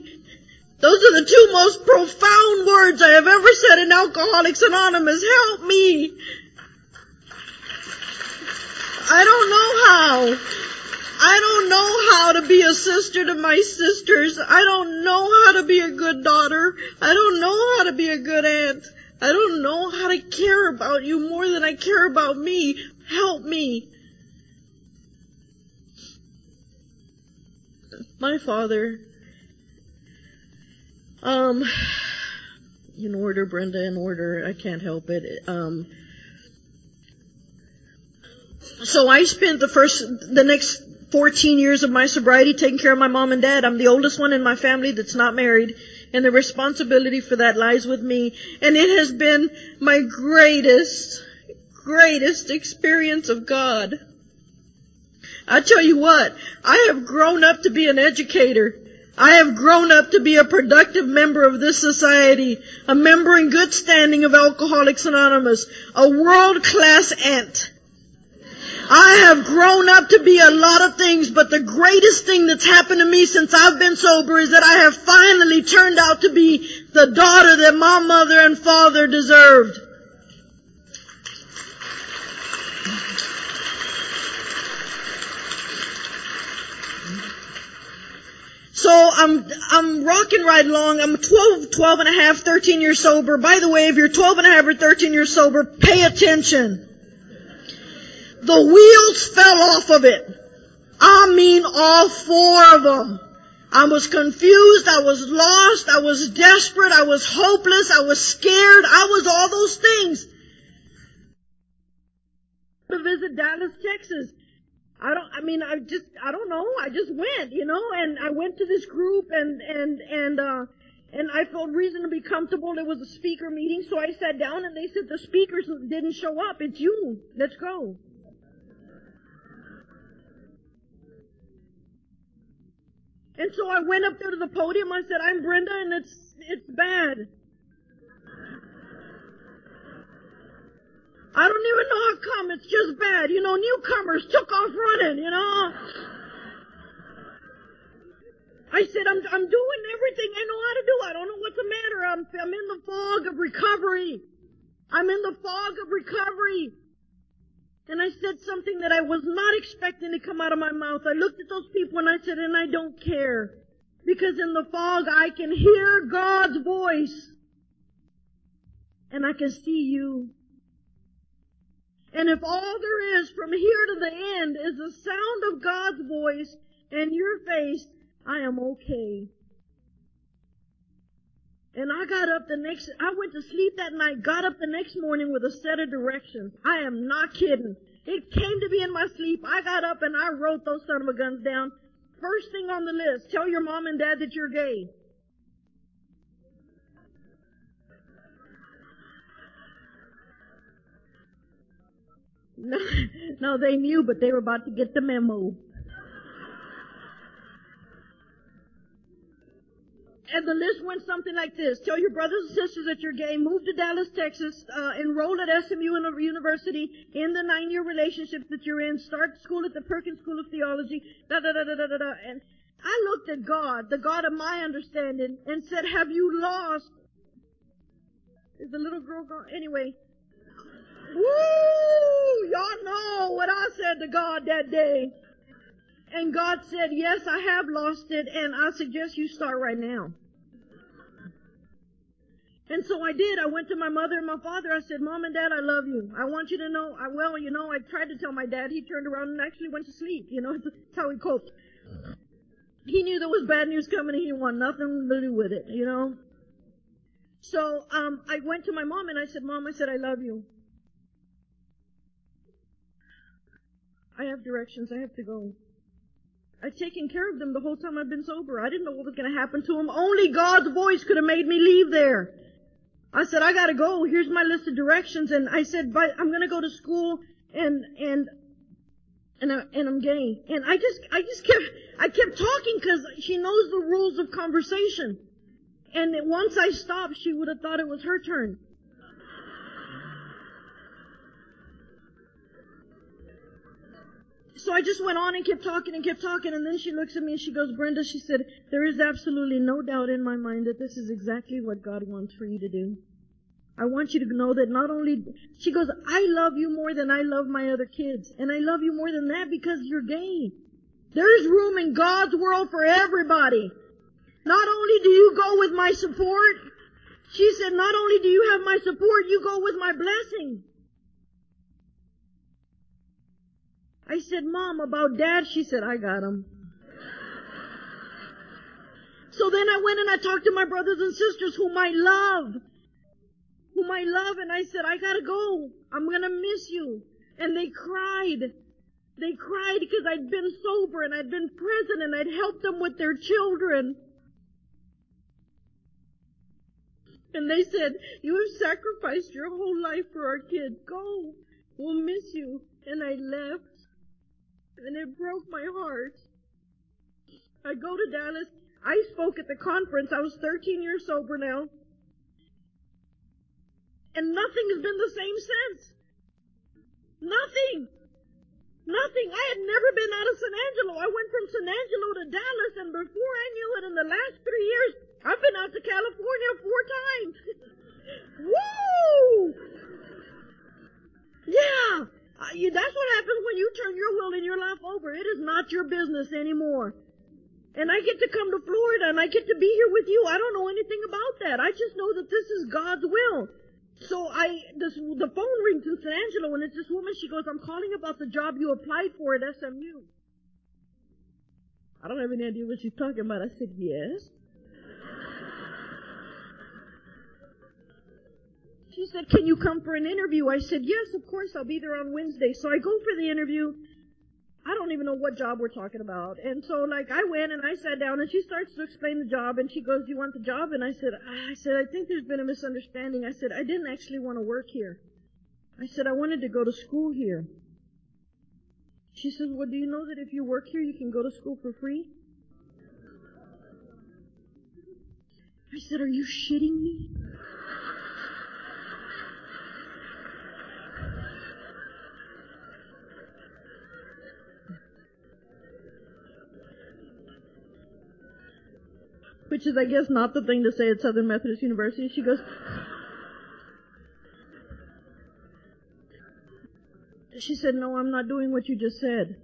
Those are the two most profound words I have ever said in Alcoholics Anonymous. Help me. I don't know how. I don't know how to be a sister to my sisters. I don't know how to be a good daughter. I don't know how to be a good aunt. I don't know how to care about you more than I care about me. Help me. My father, um, in order, Brenda, in order, I can't help it. Um, so I spent the first, the next 14 years of my sobriety taking care of my mom and dad. I'm the oldest one in my family that's not married and the responsibility for that lies with me. And it has been my greatest, greatest experience of God. I tell you what, I have grown up to be an educator. I have grown up to be a productive member of this society, a member in good standing of Alcoholics Anonymous, a world-class aunt, I have grown up to be a lot of things, but the greatest thing that's happened to me since I've been sober is that I have finally turned out to be the daughter that my mother and father deserved. So I'm, I'm rocking right along. I'm 12, 12 and a half, 13 years sober. By the way, if you're 12 and a half or 13 years sober, pay attention. The wheels fell off of it. I mean all four of them. I was confused, I was lost, I was desperate, I was hopeless, I was scared, I was all those things. To visit Dallas, Texas. I don't, I mean, I just, I don't know, I just went, you know, and I went to this group and, and, and, uh, And I felt reasonably comfortable. It was a speaker meeting, so I sat down and they said, the speakers didn't show up. It's you. Let's go. And so I went up there to the podium. I said, I'm Brenda and it's, it's bad. I don't even know how come. It's just bad. You know, newcomers took off running, you know. I said, I'm, I'm doing everything I know how to do. I don't know what's the matter. I'm, I'm in the fog of recovery. I'm in the fog of recovery. And I said something that I was not expecting to come out of my mouth. I looked at those people and I said, and I don't care. Because in the fog I can hear God's voice. And I can see you. And if all there is from here to the end is the sound of God's voice and your face, I am okay. And I got up the next, I went to sleep that night, got up the next morning with a set of directions. I am not kidding. It came to me in my sleep. I got up and I wrote those son of a guns down. First thing on the list, tell your mom and dad that you're gay. No, no, they knew, but they were about to get the memo. And the list went something like this. Tell your brothers and sisters that you're gay, move to Dallas, Texas, uh, enroll at SMU in a University in the nine-year relationship that you're in, start school at the Perkins School of Theology, da da da da da da da. And I looked at God, the God of my understanding, and said, have you lost? Is the little girl gone? Anyway. Woo! Y'all know what I said to God that day. And God said, yes, I have lost it, and I suggest you start right now. And so I did. I went to my mother and my father. I said, Mom and Dad, I love you. I want you to know, I, well, you know, I tried to tell my dad. He turned around and actually went to sleep. You know, that's how he coped. He knew there was bad news coming and he didn't nothing to do with it, you know. So, um, I went to my mom and I said, Mom, I said, I love you. I have directions. I have to go. I've taken care of them the whole time I've been sober. I didn't know what was going to happen to them. Only God's voice could have made me leave there. I said, I gotta go. Here's my list of directions. And I said, but I'm gonna go to school and, and, and, I, and I'm gay. And I just, I just kept, I kept talking cause she knows the rules of conversation. And once I stopped, she would have thought it was her turn. So I just went on and kept talking and kept talking and then she looks at me and she goes, Brenda, she said, there is absolutely no doubt in my mind that this is exactly what God wants for you to do. I want you to know that not only, she goes, I love you more than I love my other kids. And I love you more than that because you're gay. There's room in God's world for everybody. Not only do you go with my support, she said, not only do you have my support, you go with my blessing. I said, Mom, about Dad? She said, I got him. So then I went and I talked to my brothers and sisters whom I love. Whom I love and I said, I gotta go. I'm gonna miss you. And they cried. They cried because I'd been sober and I'd been present and I'd helped them with their children. And they said, you have sacrificed your whole life for our kid. Go. We'll miss you. And I left and it broke my heart. I go to Dallas. I spoke at the conference. I was 13 years sober now. And nothing has been the same since. Nothing. Nothing. I had never been out of San Angelo. I went from San Angelo to Dallas and before I knew it in the last three years, I've been out to California four times. Woo! Yeah. Uh, you, that's what happens when you turn your will and your life over. It is not your business anymore. And I get to come to Florida and I get to be here with you. I don't know anything about that. I just know that this is God's will. So I, this, the phone rings in San Angelo and it's this woman, she goes, I'm calling about the job you applied for at SMU. I don't have any idea what she's talking about. I said, yes. She said, can you come for an interview? I said, yes, of course, I'll be there on Wednesday. So I go for the interview. I don't even know what job we're talking about. And so like I went and I sat down and she starts to explain the job and she goes, do you want the job? And I said, I said, I think there's been a misunderstanding. I said, I didn't actually want to work here. I said, I wanted to go to school here. She says, well, do you know that if you work here, you can go to school for free? I said, are you shitting me? Which is, I guess, not the thing to say at Southern Methodist University. She goes, she said, no, I'm not doing what you just said.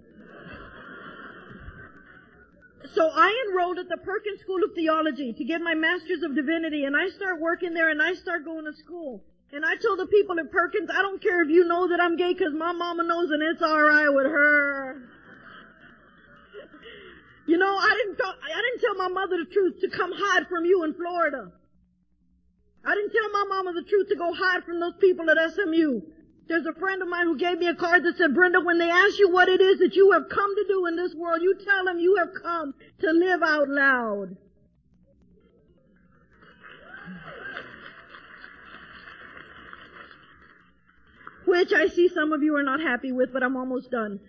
So I enrolled at the Perkins School of Theology to get my Master's of Divinity and I start working there and I start going to school. And I told the people at Perkins, I don't care if you know that I'm gay because my mama knows and it's alright with her. You know, I didn't tell, I didn't tell my mother the truth to come hide from you in Florida. I didn't tell my mama the truth to go hide from those people at SMU. There's a friend of mine who gave me a card that said, Brenda, when they ask you what it is that you have come to do in this world, you tell them you have come to live out loud. Which I see some of you are not happy with, but I'm almost done.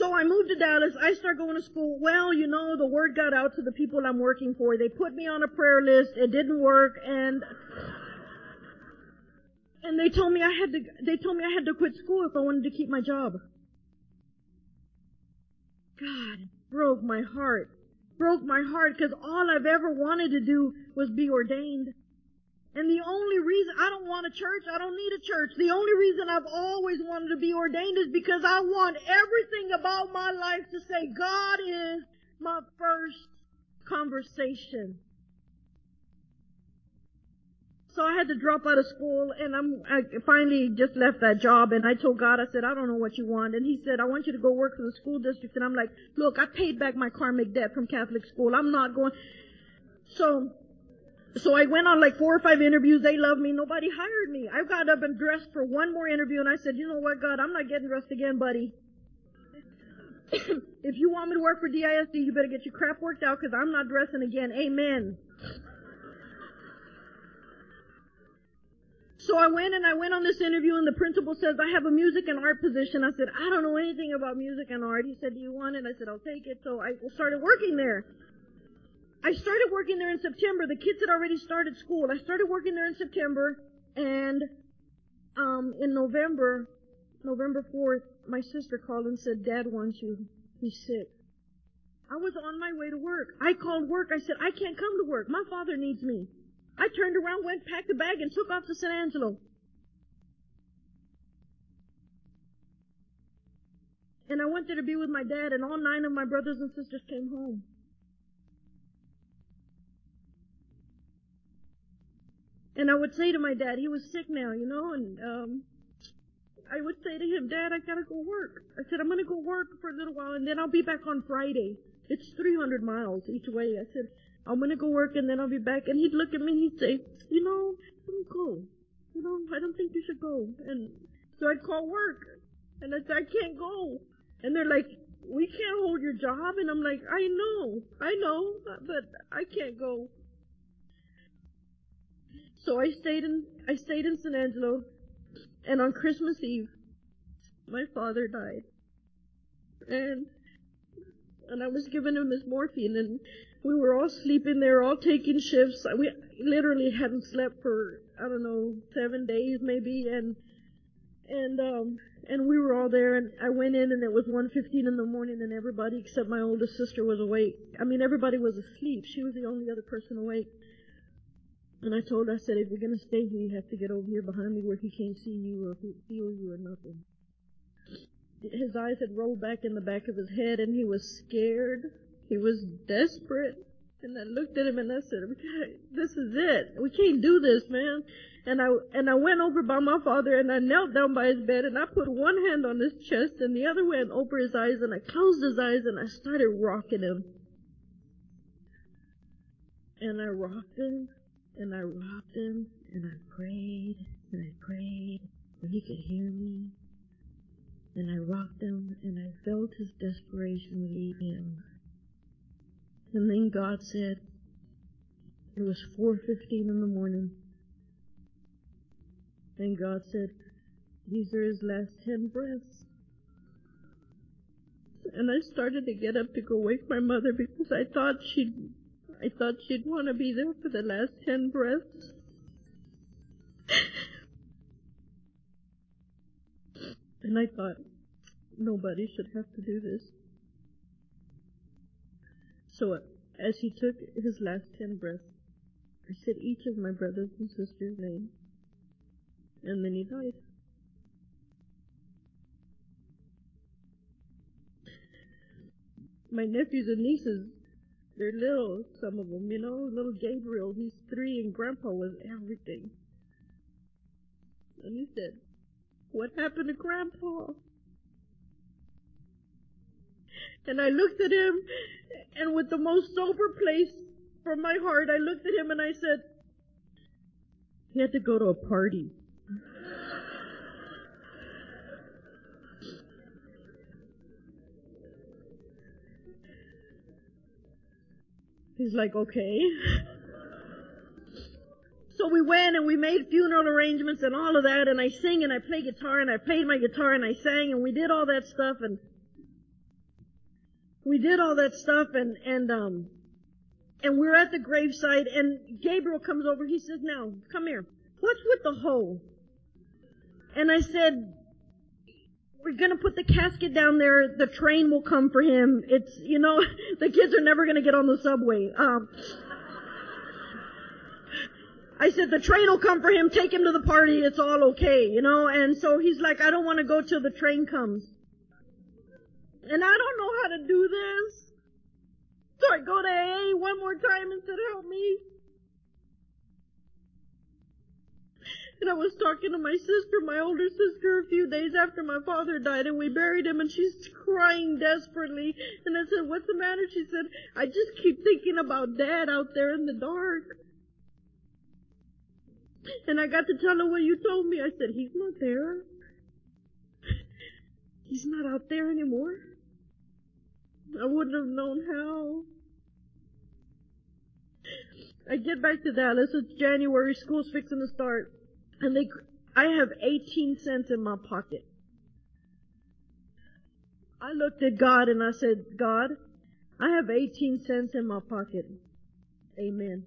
So I moved to Dallas. I start going to school. Well, you know, the word got out to the people I'm working for. They put me on a prayer list. It didn't work and and they told me I had to, they told me I had to quit school if I wanted to keep my job. God, broke my heart. Broke my heart because all I've ever wanted to do was be ordained. And the only reason, I don't want a church, I don't need a church. The only reason I've always wanted to be ordained is because I want everything about my life to say, God is my first conversation. So I had to drop out of school and I'm, I finally just left that job and I told God, I said, I don't know what you want. And he said, I want you to go work for the school district. And I'm like, look, I paid back my karmic debt from Catholic school. I'm not going. So, so I went on like four or five interviews. They loved me. Nobody hired me. I got up and dressed for one more interview and I said, you know what, God, I'm not getting dressed again, buddy. if you want me to work for DISD, you better get your crap worked out because I'm not dressing again. Amen. So I went and I went on this interview and the principal says, I have a music and art position. I said, I don't know anything about music and art. He said, do you want it? I said, I'll take it. So I started working there. I started working there in September. The kids had already started school. I started working there in September and, um, in November, November 4th, my sister called and said, Dad wants you. He's sick. I was on my way to work. I called work. I said, I can't come to work. My father needs me. I turned around, went, packed a bag, and took off to San Angelo. And I went there to be with my dad, and all nine of my brothers and sisters came home. And I would say to my dad, he was sick now, you know, and um I would say to him, Dad, I gotta go work. I said, I'm gonna go work for a little while and then I'll be back on Friday. It's 300 miles each way. I said, I'm gonna go work and then I'll be back. And he'd look at me and he'd say, you know, don't go. You know, I don't think you should go. And so I'd call work and I'd say, I can't go. And they're like, we can't hold your job. And I'm like, I know, I know, but I can't go. So I stayed in, I stayed in San Angelo and on Christmas Eve, my father died. And, and I was giving him his morphine and we were all sleeping there, all taking shifts. We literally hadn't slept for, I don't know, seven days maybe, and, and, um, and we were all there, and I went in, and it was 1.15 in the morning, and everybody except my oldest sister was awake. I mean, everybody was asleep. She was the only other person awake. And I told her, I said, if you're gonna stay here, you have to get over here behind me where he can't see you or feel you or nothing. His eyes had rolled back in the back of his head, and he was scared he was desperate. And I looked at him and I said, this is it. We can't do this, man. And I, and I went over by my father and I knelt down by his bed and I put one hand on his chest and the other went over his eyes and I closed his eyes and I started rocking him. And I rocked him and I rocked him and I prayed and I prayed and he could hear me. And I rocked him and I felt his desperation leave him. And then God said, it was 4.15 in the morning. And God said, these are his last ten breaths. And I started to get up to go wake my mother because I thought she'd, I thought she'd want to be there for the last ten breaths. and I thought, nobody should have to do this. So uh, as he took his last ten breaths, I said each of my brothers and sisters' names, and then he died. My nephews and nieces, they're little, some of them, you know, little Gabriel, he's three, and Grandpa was everything. And he said, what happened to Grandpa? And I looked at him, and with the most sober place from my heart, I looked at him and I said, he had to go to a party. He's like, okay. So we went and we made funeral arrangements and all of that and I sing and I play guitar and I played my guitar and I sang and we did all that stuff and we did all that stuff and, and, um, and we're at the graveside and Gabriel comes over. He says, now, come here. What's with the hole? And I said, we're gonna put the casket down there. The train will come for him. It's, you know, the kids are never gonna get on the subway. Um, I said, the train will come for him. Take him to the party. It's all okay, you know? And so he's like, I don't want to go till the train comes. And I don't know how to do this. So I go to AA one more time and said, help me. And I was talking to my sister, my older sister, a few days after my father died, and we buried him, and she's crying desperately. And I said, what's the matter? She said, I just keep thinking about dad out there in the dark. And I got to tell her what you told me. I said, he's not there. He's not out there anymore. I wouldn't have known how. I get back to Dallas. It's January. School's fixing to start. And they, I have 18 cents in my pocket. I looked at God and I said, God, I have 18 cents in my pocket. Amen.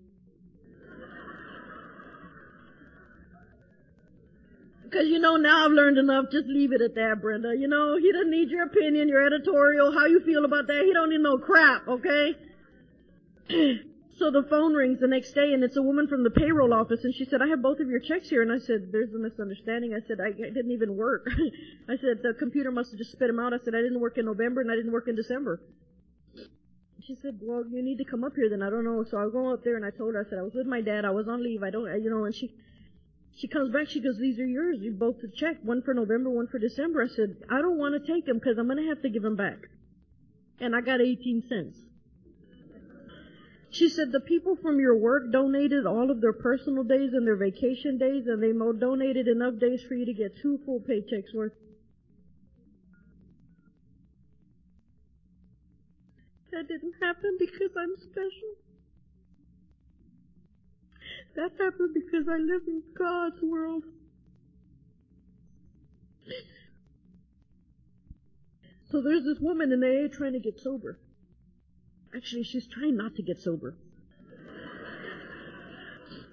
Cause you know, now I've learned enough, just leave it at that, Brenda. You know, he doesn't need your opinion, your editorial, how you feel about that. He don't need no crap, okay? so the phone rings the next day and it's a woman from the payroll office and she said, I have both of your checks here. And I said, there's a misunderstanding. I said, I, I didn't even work. I said, the computer must have just spit them out. I said, I didn't work in November and I didn't work in December. She said, well, you need to come up here then. I don't know. So I'll go up there and I told her, I said, I was with my dad. I was on leave. I don't, you know, and she, she comes back, she goes, these are yours. You both check, one for November, one for December. I said, I don't want to take them because I'm going to have to give them back. And I got 18 cents. She said, the people from your work donated all of their personal days and their vacation days and they donated enough days for you to get two full paychecks worth. That didn't happen because I'm special. That happened because I live in God's world. So there's this woman in AA trying to get sober. Actually, she's trying not to get sober.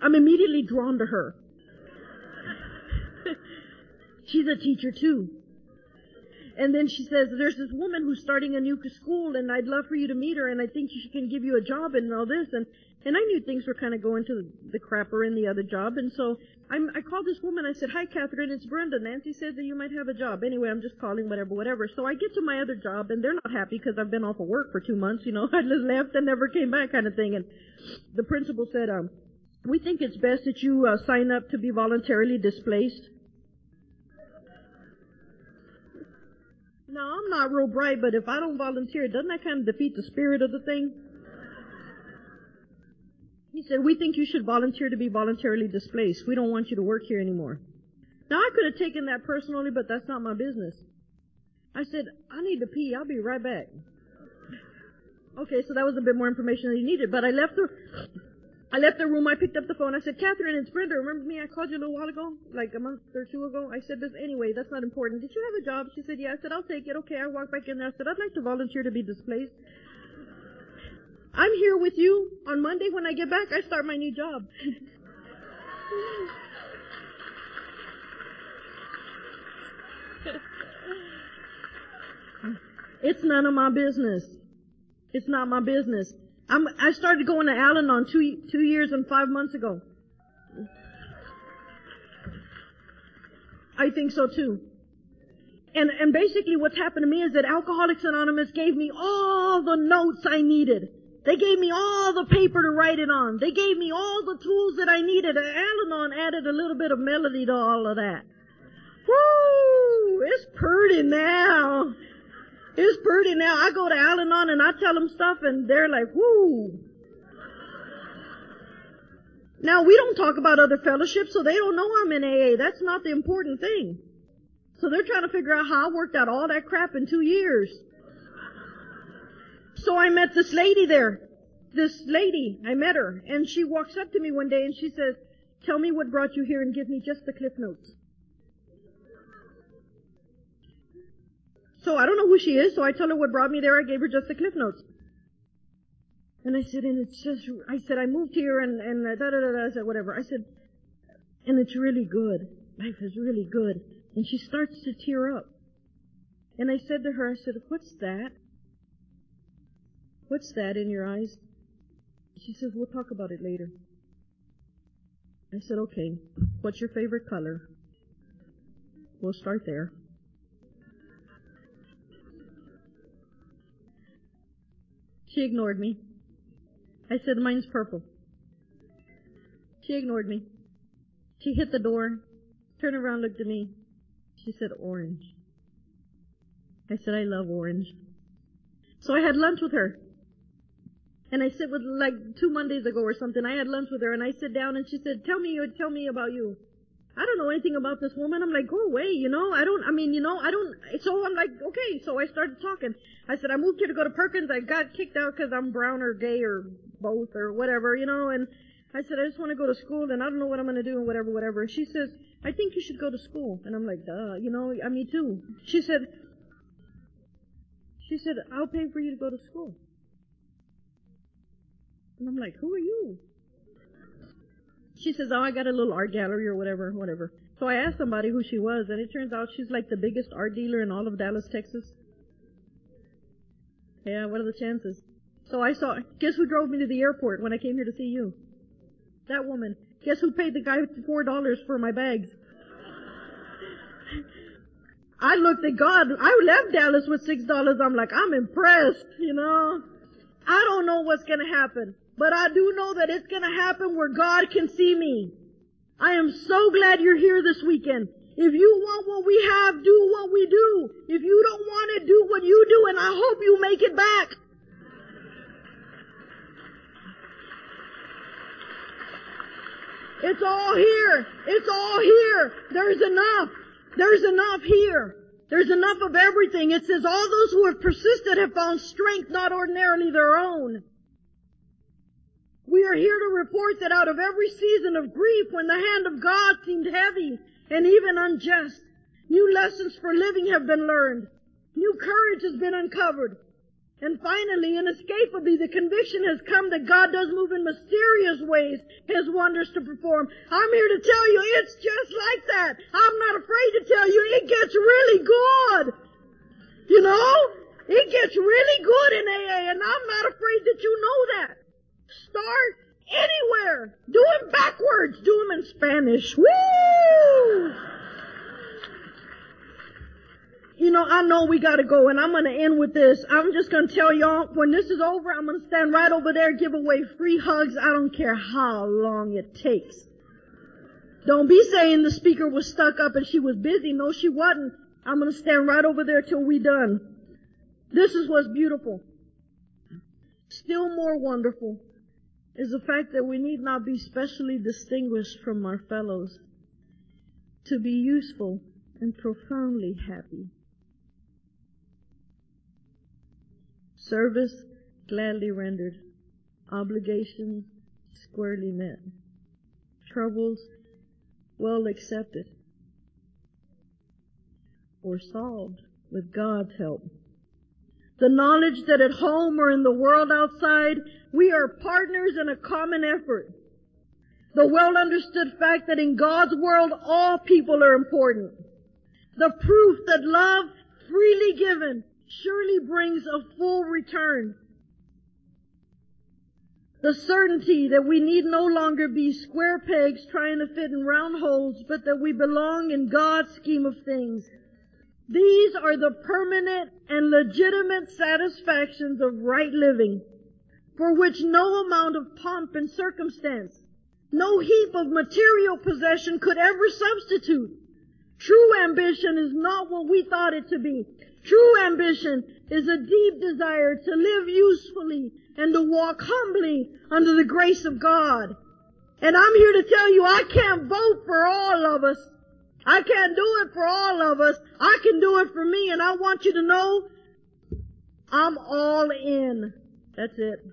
I'm immediately drawn to her. she's a teacher too. And then she says, there's this woman who's starting a new school and I'd love for you to meet her and I think she can give you a job and all this. And and I knew things were kind of going to the crapper in the other job, and so I'm, I called this woman. I said, "Hi, Catherine, it's Brenda. Nancy said that you might have a job. Anyway, I'm just calling, whatever, whatever." So I get to my other job, and they're not happy because I've been off of work for two months. You know, I just left and never came back, kind of thing. And the principal said, um, "We think it's best that you uh, sign up to be voluntarily displaced." Now, I'm not real bright, but if I don't volunteer, doesn't that kind of defeat the spirit of the thing? He said, we think you should volunteer to be voluntarily displaced. We don't want you to work here anymore. Now I could have taken that personally, but that's not my business. I said, I need to pee. I'll be right back. Okay, so that was a bit more information than he needed, but I left the, I left the room. I picked up the phone. I said, Catherine, it's Brenda. Remember me? I called you a little while ago, like a month or two ago. I said this anyway. That's not important. Did you have a job? She said, yeah. I said, I'll take it. Okay. I walked back in there. I said, I'd like to volunteer to be displaced. I'm here with you on Monday when I get back. I start my new job. it's none of my business. It's not my business. I'm, I started going to Al-Anon two, two years and five months ago. I think so too. And, and basically what's happened to me is that Alcoholics Anonymous gave me all the notes I needed. They gave me all the paper to write it on. They gave me all the tools that I needed. Al-Anon added a little bit of melody to all of that. Woo! It's pretty now. It's pretty now. I go to Al-Anon and I tell them stuff and they're like, whoo. Now we don't talk about other fellowships so they don't know I'm in AA. That's not the important thing. So they're trying to figure out how I worked out all that crap in two years. So I met this lady there. This lady, I met her, and she walks up to me one day and she says, tell me what brought you here and give me just the cliff notes. So I don't know who she is, so I tell her what brought me there. I gave her just the cliff notes. And I said, and it's just, I said, I moved here and, and uh, da da da da, I said, whatever. I said, and it's really good. Life is really good. And she starts to tear up. And I said to her, I said, what's that? What's that in your eyes? She says, we'll talk about it later. I said, okay, what's your favorite color? We'll start there. She ignored me. I said, mine's purple. She ignored me. She hit the door, turned around, looked at me. She said, orange. I said, I love orange. So I had lunch with her. And I sit with, like, two Mondays ago or something, I had lunch with her and I sit down and she said, tell me, tell me about you. I don't know anything about this woman. I'm like, go away, you know. I don't, I mean, you know, I don't, so I'm like, okay. So I started talking. I said, I moved here to go to Perkins. I got kicked out because I'm brown or gay or both or whatever, you know, and I said, I just want to go to school and I don't know what I'm going to do and whatever, whatever. And she says, I think you should go to school. And I'm like, duh, you know, I me too. She said, she said, I'll pay for you to go to school. And I'm like, who are you? She says, oh, I got a little art gallery or whatever, whatever. So I asked somebody who she was, and it turns out she's like the biggest art dealer in all of Dallas, Texas. Yeah, what are the chances? So I saw, guess who drove me to the airport when I came here to see you? That woman. Guess who paid the guy four dollars for my bags? I looked at God. I left Dallas with six dollars. I'm like, I'm impressed, you know. I don't know what's gonna happen. But I do know that it's going to happen where God can see me. I am so glad you're here this weekend. If you want what we have, do what we do. If you don't want it, do what you do, and I hope you make it back. It's all here. It's all here. There's enough. There's enough here. There's enough of everything. It says all those who have persisted have found strength not ordinarily their own. We are here to report that out of every season of grief when the hand of God seemed heavy and even unjust, new lessons for living have been learned. New courage has been uncovered. And finally, inescapably, the conviction has come that God does move in mysterious ways, His wonders to perform. I'm here to tell you, it's just like that. I'm not afraid to tell you, it gets really good. You know? It gets really good in AA, and I'm not afraid that you know that. Start anywhere. Do them backwards. Do them in Spanish. Woo! You know, I know we gotta go and I'm gonna end with this. I'm just gonna tell y'all, when this is over, I'm gonna stand right over there, give away free hugs. I don't care how long it takes. Don't be saying the speaker was stuck up and she was busy. No, she wasn't. I'm gonna stand right over there till we done. This is what's beautiful. Still more wonderful is the fact that we need not be specially distinguished from our fellows to be useful and profoundly happy. Service gladly rendered. Obligations squarely met. Troubles well accepted. Or solved with God's help. The knowledge that at home or in the world outside, we are partners in a common effort. The well understood fact that in God's world all people are important. The proof that love freely given surely brings a full return. The certainty that we need no longer be square pegs trying to fit in round holes, but that we belong in God's scheme of things. These are the permanent and legitimate satisfactions of right living, for which no amount of pomp and circumstance, no heap of material possession could ever substitute. True ambition is not what we thought it to be. True ambition is a deep desire to live usefully and to walk humbly under the grace of God. And I'm here to tell you I can't vote for all of us. I can't do it for all of us. I can do it for me and I want you to know I'm all in. That's it.